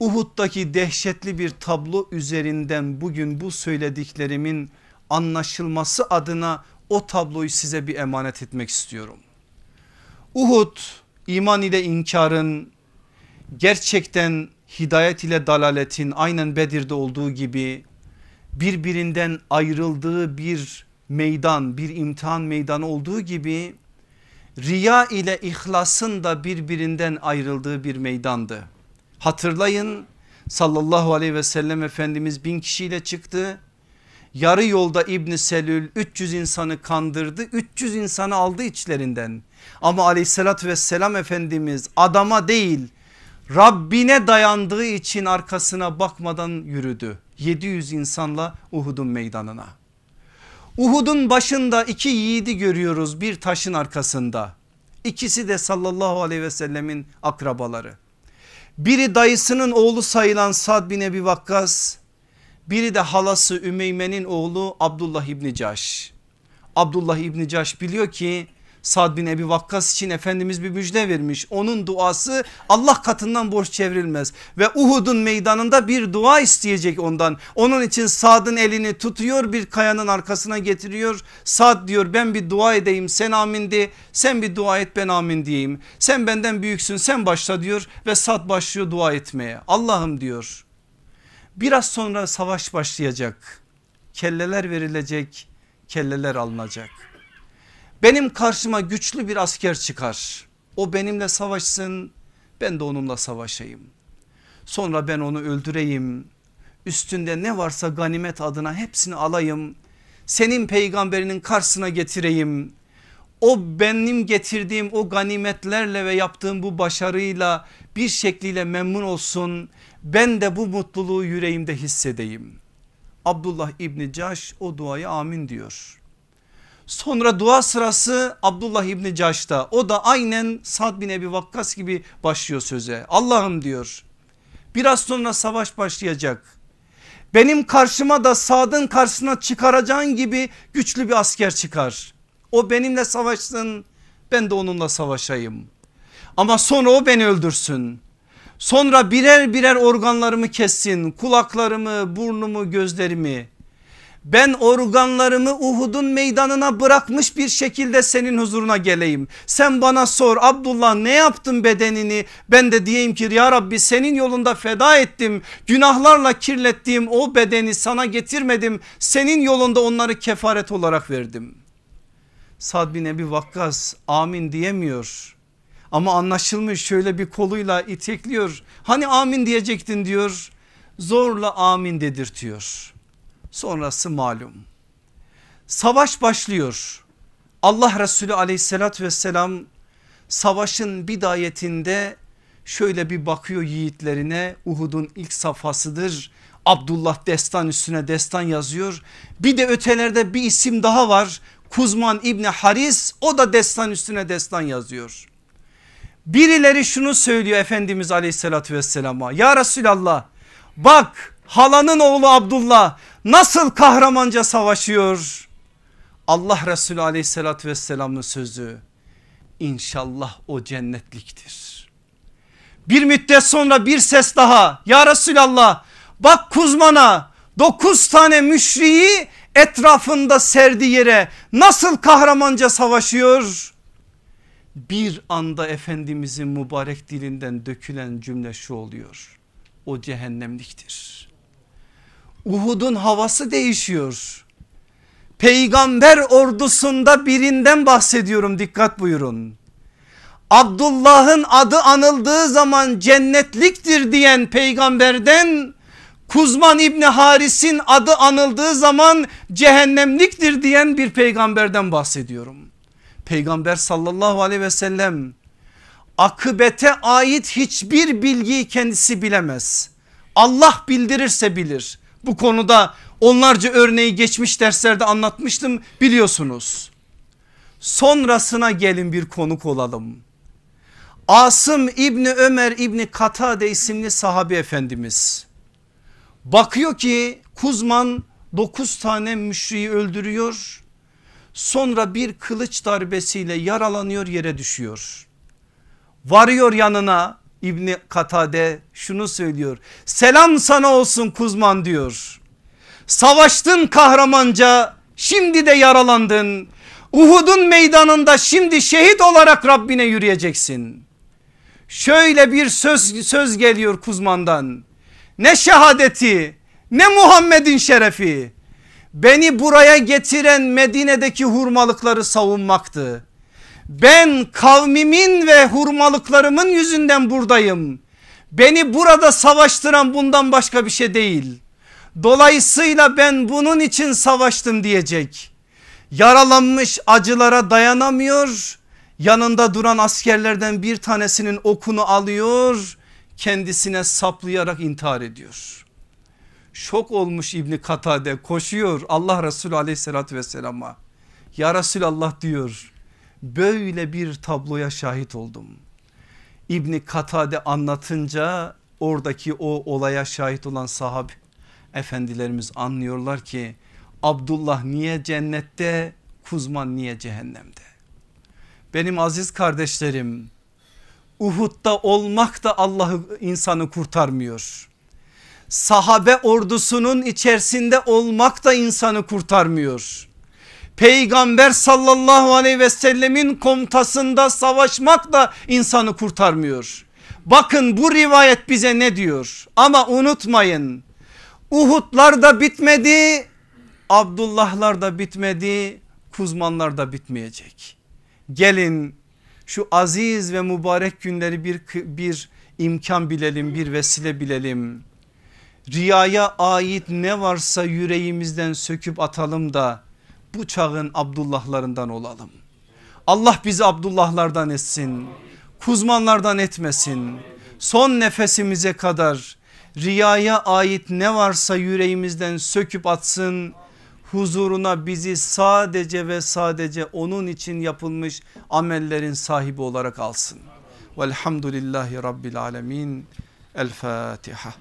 Speaker 1: Uhud'daki dehşetli bir tablo üzerinden bugün bu söylediklerimin anlaşılması adına o tabloyu size bir emanet etmek istiyorum. Uhud iman ile inkarın gerçekten hidayet ile dalaletin aynen Bedir'de olduğu gibi birbirinden ayrıldığı bir meydan bir imtihan meydanı olduğu gibi riya ile ihlasın da birbirinden ayrıldığı bir meydandı. Hatırlayın sallallahu aleyhi ve sellem Efendimiz bin kişiyle çıktı. Yarı yolda İbni Selül 300 insanı kandırdı 300 insanı aldı içlerinden. Ama aleyhissalatü vesselam Efendimiz adama değil Rabbine dayandığı için arkasına bakmadan yürüdü. 700 insanla Uhud'un meydanına. Uhud'un başında iki yiğidi görüyoruz bir taşın arkasında. İkisi de sallallahu aleyhi ve sellemin akrabaları. Biri dayısının oğlu sayılan Sad bin Ebi Vakkas. Biri de halası Ümeyme'nin oğlu Abdullah İbni Caş. Abdullah İbni Caş biliyor ki Sad bin Ebi Vakkas için Efendimiz bir müjde vermiş. Onun duası Allah katından borç çevrilmez. Ve Uhud'un meydanında bir dua isteyecek ondan. Onun için Sad'ın elini tutuyor bir kayanın arkasına getiriyor. Sad diyor ben bir dua edeyim sen amin de sen bir dua et ben amin diyeyim. Sen benden büyüksün sen başla diyor ve Sad başlıyor dua etmeye. Allah'ım diyor biraz sonra savaş başlayacak. Kelleler verilecek kelleler alınacak. Benim karşıma güçlü bir asker çıkar. O benimle savaşsın ben de onunla savaşayım. Sonra ben onu öldüreyim. Üstünde ne varsa ganimet adına hepsini alayım. Senin peygamberinin karşısına getireyim. O benim getirdiğim o ganimetlerle ve yaptığım bu başarıyla bir şekliyle memnun olsun. Ben de bu mutluluğu yüreğimde hissedeyim. Abdullah İbni Caş o duaya amin diyor. Sonra dua sırası Abdullah İbni Caş'ta o da aynen Sad bin Ebi Vakkas gibi başlıyor söze. Allah'ım diyor biraz sonra savaş başlayacak. Benim karşıma da Sad'ın karşısına çıkaracağın gibi güçlü bir asker çıkar. O benimle savaşsın ben de onunla savaşayım. Ama sonra o beni öldürsün. Sonra birer birer organlarımı kessin kulaklarımı burnumu gözlerimi ben organlarımı Uhud'un meydanına bırakmış bir şekilde senin huzuruna geleyim. Sen bana sor Abdullah ne yaptın bedenini ben de diyeyim ki ya Rabbi senin yolunda feda ettim. Günahlarla kirlettiğim o bedeni sana getirmedim. Senin yolunda onları kefaret olarak verdim. Sad bin Ebi Vakkas amin diyemiyor. Ama anlaşılmış şöyle bir koluyla itekliyor. Hani amin diyecektin diyor. Zorla amin dedirtiyor. Sonrası malum. Savaş başlıyor. Allah Resulü aleyhissalatü vesselam savaşın bidayetinde şöyle bir bakıyor yiğitlerine Uhud'un ilk safhasıdır. Abdullah destan üstüne destan yazıyor. Bir de ötelerde bir isim daha var. Kuzman İbni Haris o da destan üstüne destan yazıyor. Birileri şunu söylüyor Efendimiz aleyhissalatü vesselama ya Resulallah bak halanın oğlu Abdullah nasıl kahramanca savaşıyor. Allah Resulü aleyhissalatü vesselamın sözü inşallah o cennetliktir. Bir müddet sonra bir ses daha ya Resulallah bak Kuzman'a dokuz tane müşriyi etrafında serdi yere nasıl kahramanca savaşıyor. Bir anda Efendimizin mübarek dilinden dökülen cümle şu oluyor. O cehennemliktir. Uhud'un havası değişiyor. Peygamber ordusunda birinden bahsediyorum dikkat buyurun. Abdullah'ın adı anıldığı zaman cennetliktir diyen peygamberden Kuzman İbni Haris'in adı anıldığı zaman cehennemliktir diyen bir peygamberden bahsediyorum. Peygamber sallallahu aleyhi ve sellem akıbete ait hiçbir bilgiyi kendisi bilemez. Allah bildirirse bilir. Bu konuda onlarca örneği geçmiş derslerde anlatmıştım biliyorsunuz. Sonrasına gelin bir konuk olalım. Asım İbni Ömer İbni Katade isimli sahabi efendimiz. Bakıyor ki Kuzman 9 tane müşriyi öldürüyor. Sonra bir kılıç darbesiyle yaralanıyor yere düşüyor. Varıyor yanına İbni Katade şunu söylüyor. Selam sana olsun Kuzman diyor. Savaştın kahramanca şimdi de yaralandın. Uhud'un meydanında şimdi şehit olarak Rabbine yürüyeceksin. Şöyle bir söz, söz geliyor Kuzman'dan. Ne şehadeti ne Muhammed'in şerefi. Beni buraya getiren Medine'deki hurmalıkları savunmaktı. Ben kavmimin ve hurmalıklarımın yüzünden buradayım. Beni burada savaştıran bundan başka bir şey değil. Dolayısıyla ben bunun için savaştım diyecek. Yaralanmış acılara dayanamıyor. Yanında duran askerlerden bir tanesinin okunu alıyor. Kendisine saplayarak intihar ediyor. Şok olmuş İbni Katade koşuyor Allah Resulü aleyhissalatü vesselama. Ya Resulallah diyor böyle bir tabloya şahit oldum. İbni Katade anlatınca oradaki o olaya şahit olan sahabe efendilerimiz anlıyorlar ki Abdullah niye cennette Kuzman niye cehennemde? Benim aziz kardeşlerim Uhud'da olmak da Allah'ı insanı kurtarmıyor. Sahabe ordusunun içerisinde olmak da insanı kurtarmıyor. Peygamber sallallahu aleyhi ve sellemin komutasında savaşmak da insanı kurtarmıyor. Bakın bu rivayet bize ne diyor ama unutmayın Uhudlar da bitmedi Abdullahlar da bitmedi Kuzmanlar da bitmeyecek. Gelin şu aziz ve mübarek günleri bir, bir imkan bilelim bir vesile bilelim. Riyaya ait ne varsa yüreğimizden söküp atalım da bu çağın Abdullahlarından olalım. Allah bizi Abdullahlardan etsin. Kuzmanlardan etmesin. Son nefesimize kadar riyaya ait ne varsa yüreğimizden söküp atsın. Huzuruna bizi sadece ve sadece onun için yapılmış amellerin sahibi olarak alsın. Velhamdülillahi Rabbil Alemin. El Fatiha.